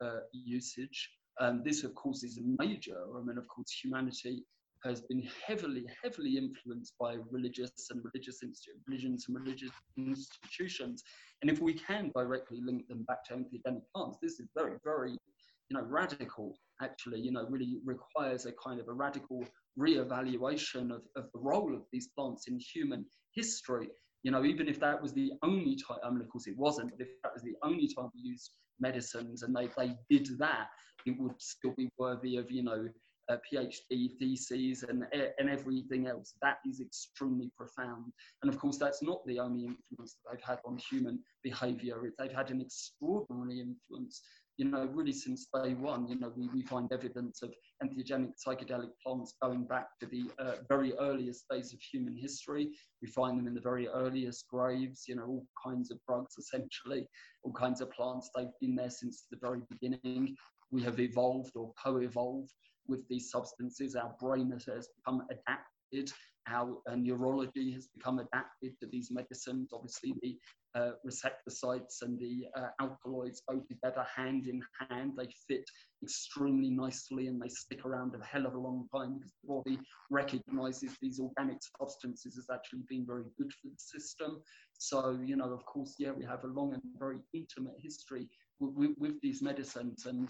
uh, usage. Um, this, of course, is a major. I mean, of course, humanity has been heavily, heavily influenced by religious and religious religions and religious institutions. And if we can directly link them back to entheogenic plants, this is very, very, you know, radical. Actually, you know, really requires a kind of a radical re-evaluation of, of the role of these plants in human history you know, even if that was the only time, I mean, of course it wasn't, but if that was the only time we used medicines and they, they did that, it would still be worthy of, you know, a PhD theses and, and everything else. That is extremely profound. And of course, that's not the only influence that they've had on human behavior. They've had an extraordinary influence you know, really since day one, you know, we, we find evidence of entheogenic psychedelic plants going back to the uh, very earliest days of human history. We find them in the very earliest graves, you know, all kinds of drugs essentially, all kinds of plants. They've been there since the very beginning. We have evolved or co evolved with these substances. Our brain has become adapted Our uh, neurology has become adapted to these medicines. Obviously, the uh, receptor sites and the uh, alkaloids go together hand in hand. They fit extremely nicely and they stick around a hell of a long time because the body recognizes these organic substances as actually being very good for the system. So, you know, of course, yeah, we have a long and very intimate history with, with, with these medicines and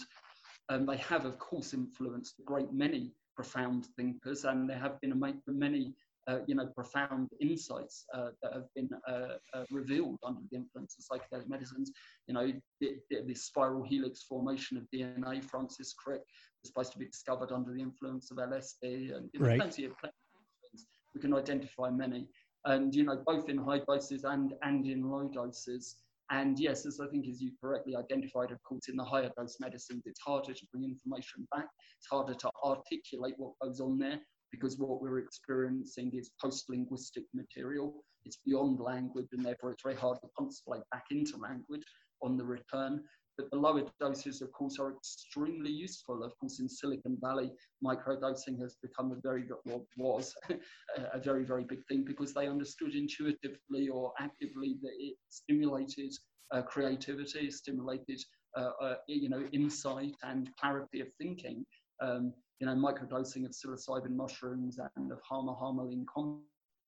um, they have, of course, influenced a great many profound thinkers, and there have been a, many uh, you know, profound insights uh, that have been uh, uh revealed under the influence of psychedelic medicines. You know, the, the, spiral helix formation of DNA, Francis Crick, was supposed to be discovered under the influence of LSD, and right. plenty of plenty of we can identify many, and you know, both in high doses and and in low doses. And yes, as I think as you correctly identified, of course, in the higher dose medicines, it's harder to bring information back. It's harder to articulate what goes on there because what we're experiencing is post-linguistic material. It's beyond language and therefore it's very hard to translate back into language on the return. The lower doses, of course, are extremely useful. Of course, in Silicon Valley, microdosing has become a very, was a very, very big thing because they understood intuitively or actively that it stimulated uh, creativity, stimulated, uh, uh, you know, insight and clarity of thinking. Um, you know, microdosing of psilocybin mushrooms and of Hama Harmaline,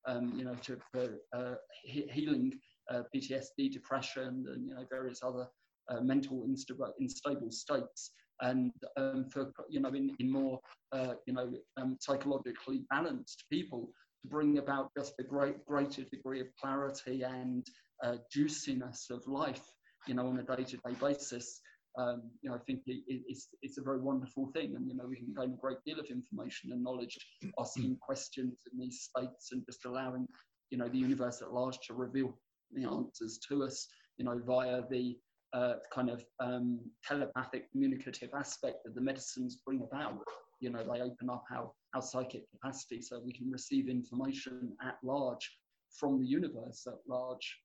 um, you know, to, for uh, he- healing uh, PTSD, depression, and you know various other uh, mental instable, unstable states and um, for you know in, in more uh, you know um, psychologically balanced people to bring about just a great greater degree of clarity and uh, juiciness of life you know on a day-to-day basis um, you know, I think it, it's, it's a very wonderful thing. And, you know, we can gain a great deal of information and knowledge <clears throat> asking questions in these states and just allowing, you know, the universe at large to reveal the answers to us, you know, via the uh, kind of um, telepathic communicative aspect that the medicines bring about. You know, they open up our, our psychic capacity so we can receive information at large from the universe at large.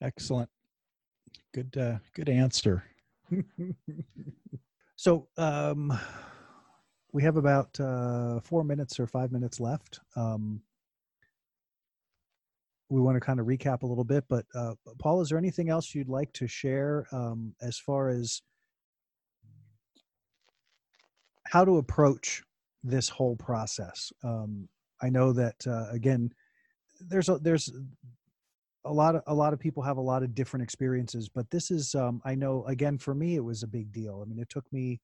Excellent. Good, uh, good answer. <laughs> so um, we have about uh, four minutes or five minutes left. Um, we want to kind of recap a little bit, but uh, Paul, is there anything else you'd like to share um, as far as how to approach this whole process? Um, I know that uh, again, there's a, there's a lot of a lot of people have a lot of different experiences but this is um, i know again for me it was a big deal i mean it took me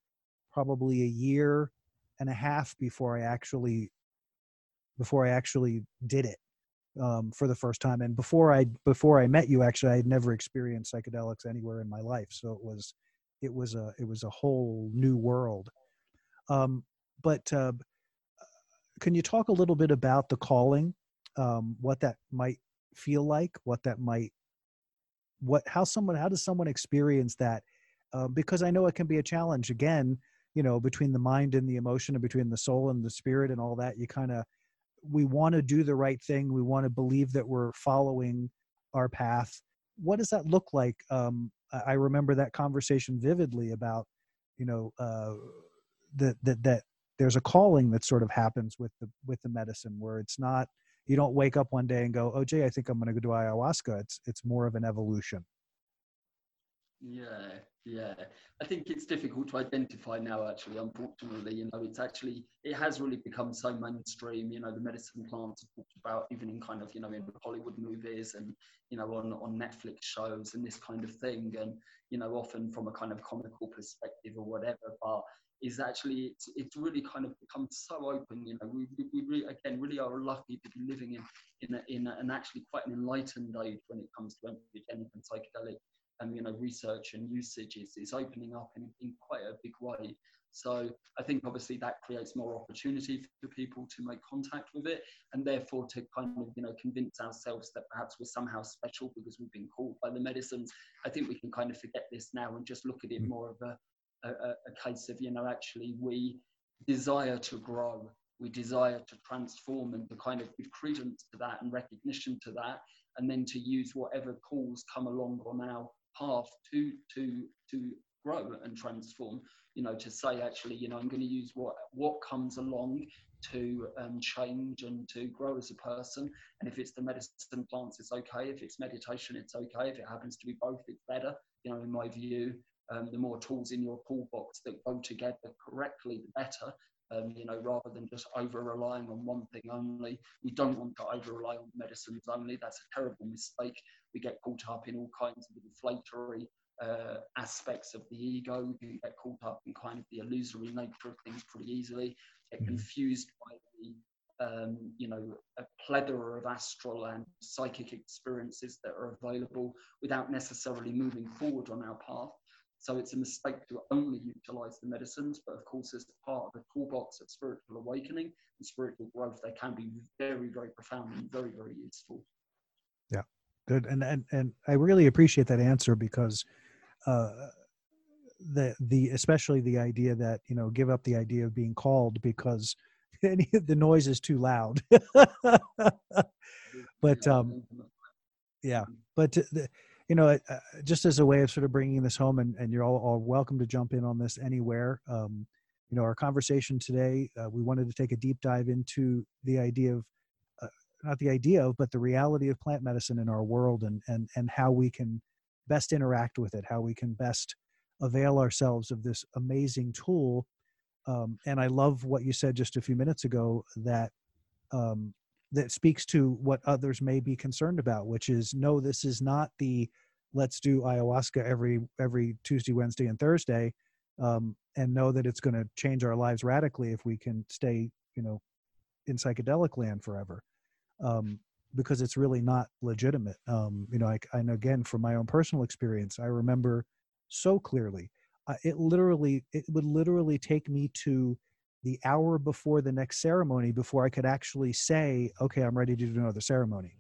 probably a year and a half before i actually before i actually did it um, for the first time and before i before i met you actually i had never experienced psychedelics anywhere in my life so it was it was a it was a whole new world. Um, but uh, can you talk a little bit about the calling um, what that might feel like what that might what how someone how does someone experience that? Uh, because i know it can be a challenge again you know between the mind and the emotion and between the soul and the spirit and all that you kind of we want to do the right thing we want to believe that we're following our path what does that look like um, i remember that conversation vividly about you know uh, that that that there's a calling that sort of happens with the with the medicine where it's not you don't wake up one day and go, "Oh, Jay, I think I'm going to go do ayahuasca." It's it's more of an evolution. Yeah, yeah. I think it's difficult to identify now. Actually, unfortunately, you know, it's actually it has really become so mainstream. You know, the medicine plants are talked about even in kind of you know in Hollywood movies and you know on on Netflix shows and this kind of thing. And you know, often from a kind of comical perspective or whatever. But is actually it's, it's really kind of become so open you know we, we, really, again really are lucky to be living in in, a, in a, an actually quite an enlightened age when it comes to entheogenic and psychedelic um, you know research and usage is, is opening up in, in quite a big way. So i think obviously that creates more opportunity for people to make contact with it and therefore to kind of you know convince ourselves that perhaps we're somehow special because we've been called by the medicines. I think we can kind of forget this now and just look at it mm. more of a a, a case of, you know, actually we desire to grow, we desire to transform and to kind of give credence to that and recognition to that, and then to use whatever calls come along on our path to to to grow and transform. You know, to say actually, you know, I'm going to use what what comes along to um, change and to grow as a person. And if it's the medicine plants, it's okay. If it's meditation, it's okay. If it happens to be both, it's better. You know, in my view, um, the more tools in your toolbox that go together correctly, the better. Um, you know, rather than just over relying on one thing only. We don't want to over rely on medicines only. That's a terrible mistake. We get caught up in all kinds of inflationary uh, aspects of the ego. We get caught up in kind of the illusory nature of things pretty easily. Get mm-hmm. confused by the um, you know, a plethora of astral and psychic experiences that are available without necessarily moving forward on our path. So it's a mistake to only utilize the medicines, but of course, as part of the toolbox of spiritual awakening and spiritual growth, they can be very, very profound and very, very useful. Yeah, good. And and and I really appreciate that answer because uh, the the especially the idea that you know give up the idea of being called because <laughs> any the noise is too loud. <laughs> but um, yeah, but the, you know, uh, just as a way of sort of bringing this home, and, and you're all, all welcome to jump in on this anywhere. Um, you know, our conversation today, uh, we wanted to take a deep dive into the idea of, uh, not the idea of, but the reality of plant medicine in our world and, and, and how we can best interact with it, how we can best avail ourselves of this amazing tool. Um, and I love what you said just a few minutes ago that um, that speaks to what others may be concerned about, which is no, this is not the let's do ayahuasca every every Tuesday, Wednesday, and Thursday, um, and know that it's going to change our lives radically if we can stay, you know, in psychedelic land forever, um, because it's really not legitimate. Um, you know, I, and again from my own personal experience, I remember so clearly. Uh, it literally, it would literally take me to the hour before the next ceremony before I could actually say, okay, I'm ready to do another ceremony.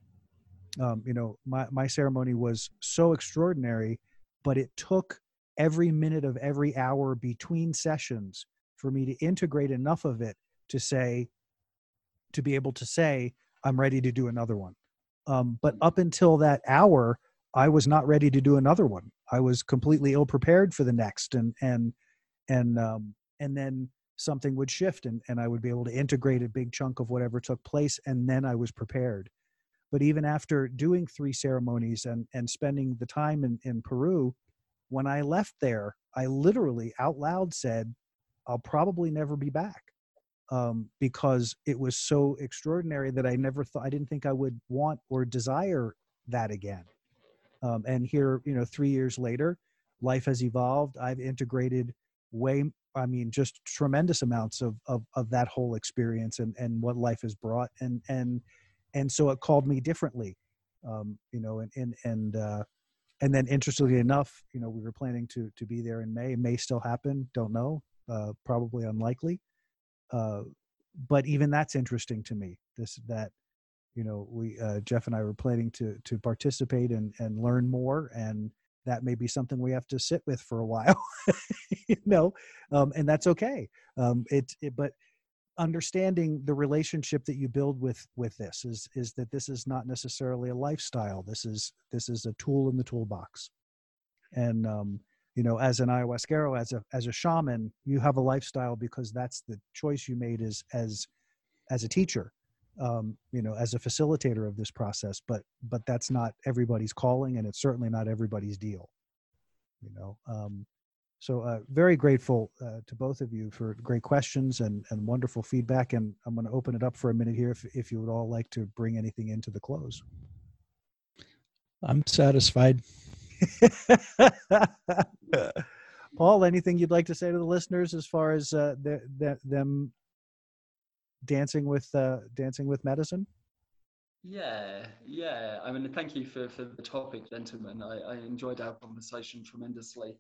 Um, you know, my, my ceremony was so extraordinary, but it took every minute of every hour between sessions for me to integrate enough of it to say, to be able to say, I'm ready to do another one. Um, but up until that hour, I was not ready to do another one. I was completely ill prepared for the next, and and and um, and then something would shift, and and I would be able to integrate a big chunk of whatever took place, and then I was prepared. But even after doing three ceremonies and and spending the time in in Peru, when I left there, I literally out loud said, "I'll probably never be back." Um, because it was so extraordinary that I never thought I didn't think I would want or desire that again. Um, and here, you know, three years later, life has evolved. I've integrated way, I mean, just tremendous amounts of, of, of that whole experience and, and what life has brought. And, and, and so it called me differently, um, you know, and, and, and, uh, and then interestingly enough, you know, we were planning to, to be there in May, it may still happen. Don't know, uh, probably unlikely. Uh, but even that's interesting to me, this, that, you know we uh, jeff and i were planning to to participate and and learn more and that may be something we have to sit with for a while <laughs> you know um, and that's okay um, it, it but understanding the relationship that you build with with this is is that this is not necessarily a lifestyle this is this is a tool in the toolbox. And um you know as an ayahuasquero as a as a shaman you have a lifestyle because that's the choice you made as as as a teacher um, you know as a facilitator of this process but but that's not everybody's calling and it's certainly not everybody's deal you know um, so uh, very grateful uh, to both of you for great questions and, and wonderful feedback and i'm going to open it up for a minute here if, if you would all like to bring anything into the close. I'm satisfied. <laughs> Paul anything you'd like to say to the listeners as far as uh, the, the, them dancing with uh, dancing with medicine? Yeah, yeah. I mean, thank you for, for the topic, gentlemen. I, I enjoyed our conversation tremendously.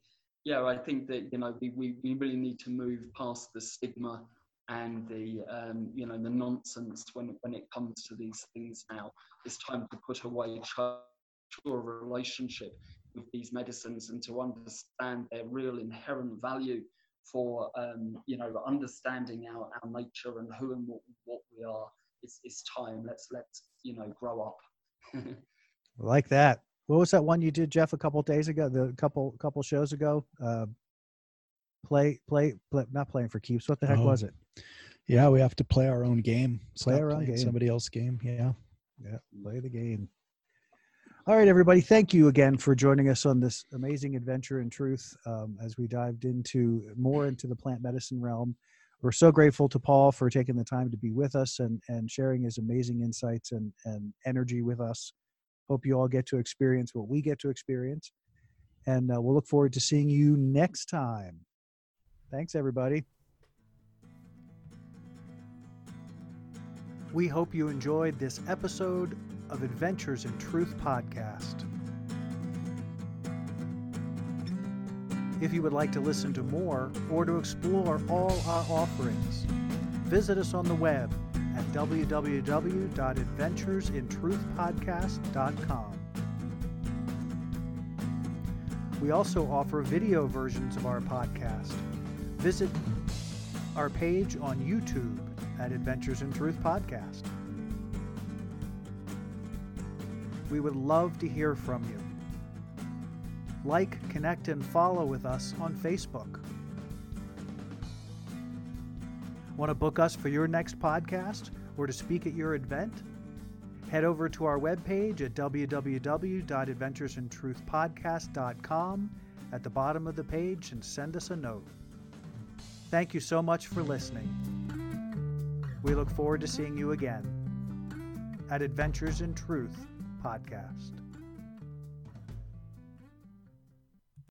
Yeah, I think that you know we, we, really need to move past the stigma and the um, you know the nonsense when when it comes to these things. Now it's time to put away a relationship with these medicines and to understand their real inherent value for um, you know understanding our, our nature and who and what, what we are. It's, it's time. Let's let's you know grow up. <laughs> Like that. What was that one you did jeff a couple days ago the couple couple shows ago? Uh, play, play play not playing for keeps. What the heck oh. was it? Yeah we have to play our own game. Play our own game. somebody else's game yeah. Yeah play the game all right, everybody. Thank you again for joining us on this amazing adventure in truth um, as we dived into more into the plant medicine realm. We're so grateful to Paul for taking the time to be with us and, and sharing his amazing insights and, and energy with us. Hope you all get to experience what we get to experience. And uh, we'll look forward to seeing you next time. Thanks, everybody. We hope you enjoyed this episode of Adventures in Truth podcast. If you would like to listen to more or to explore all our offerings, visit us on the web at www.adventuresintruthpodcast.com. We also offer video versions of our podcast. Visit our page on YouTube at Adventures in Truth Podcast. We would love to hear from you. Like, connect, and follow with us on Facebook. Want to book us for your next podcast or to speak at your event? Head over to our webpage at www.adventuresintruthpodcast.com at the bottom of the page and send us a note. Thank you so much for listening. We look forward to seeing you again at Adventures in Truth podcast.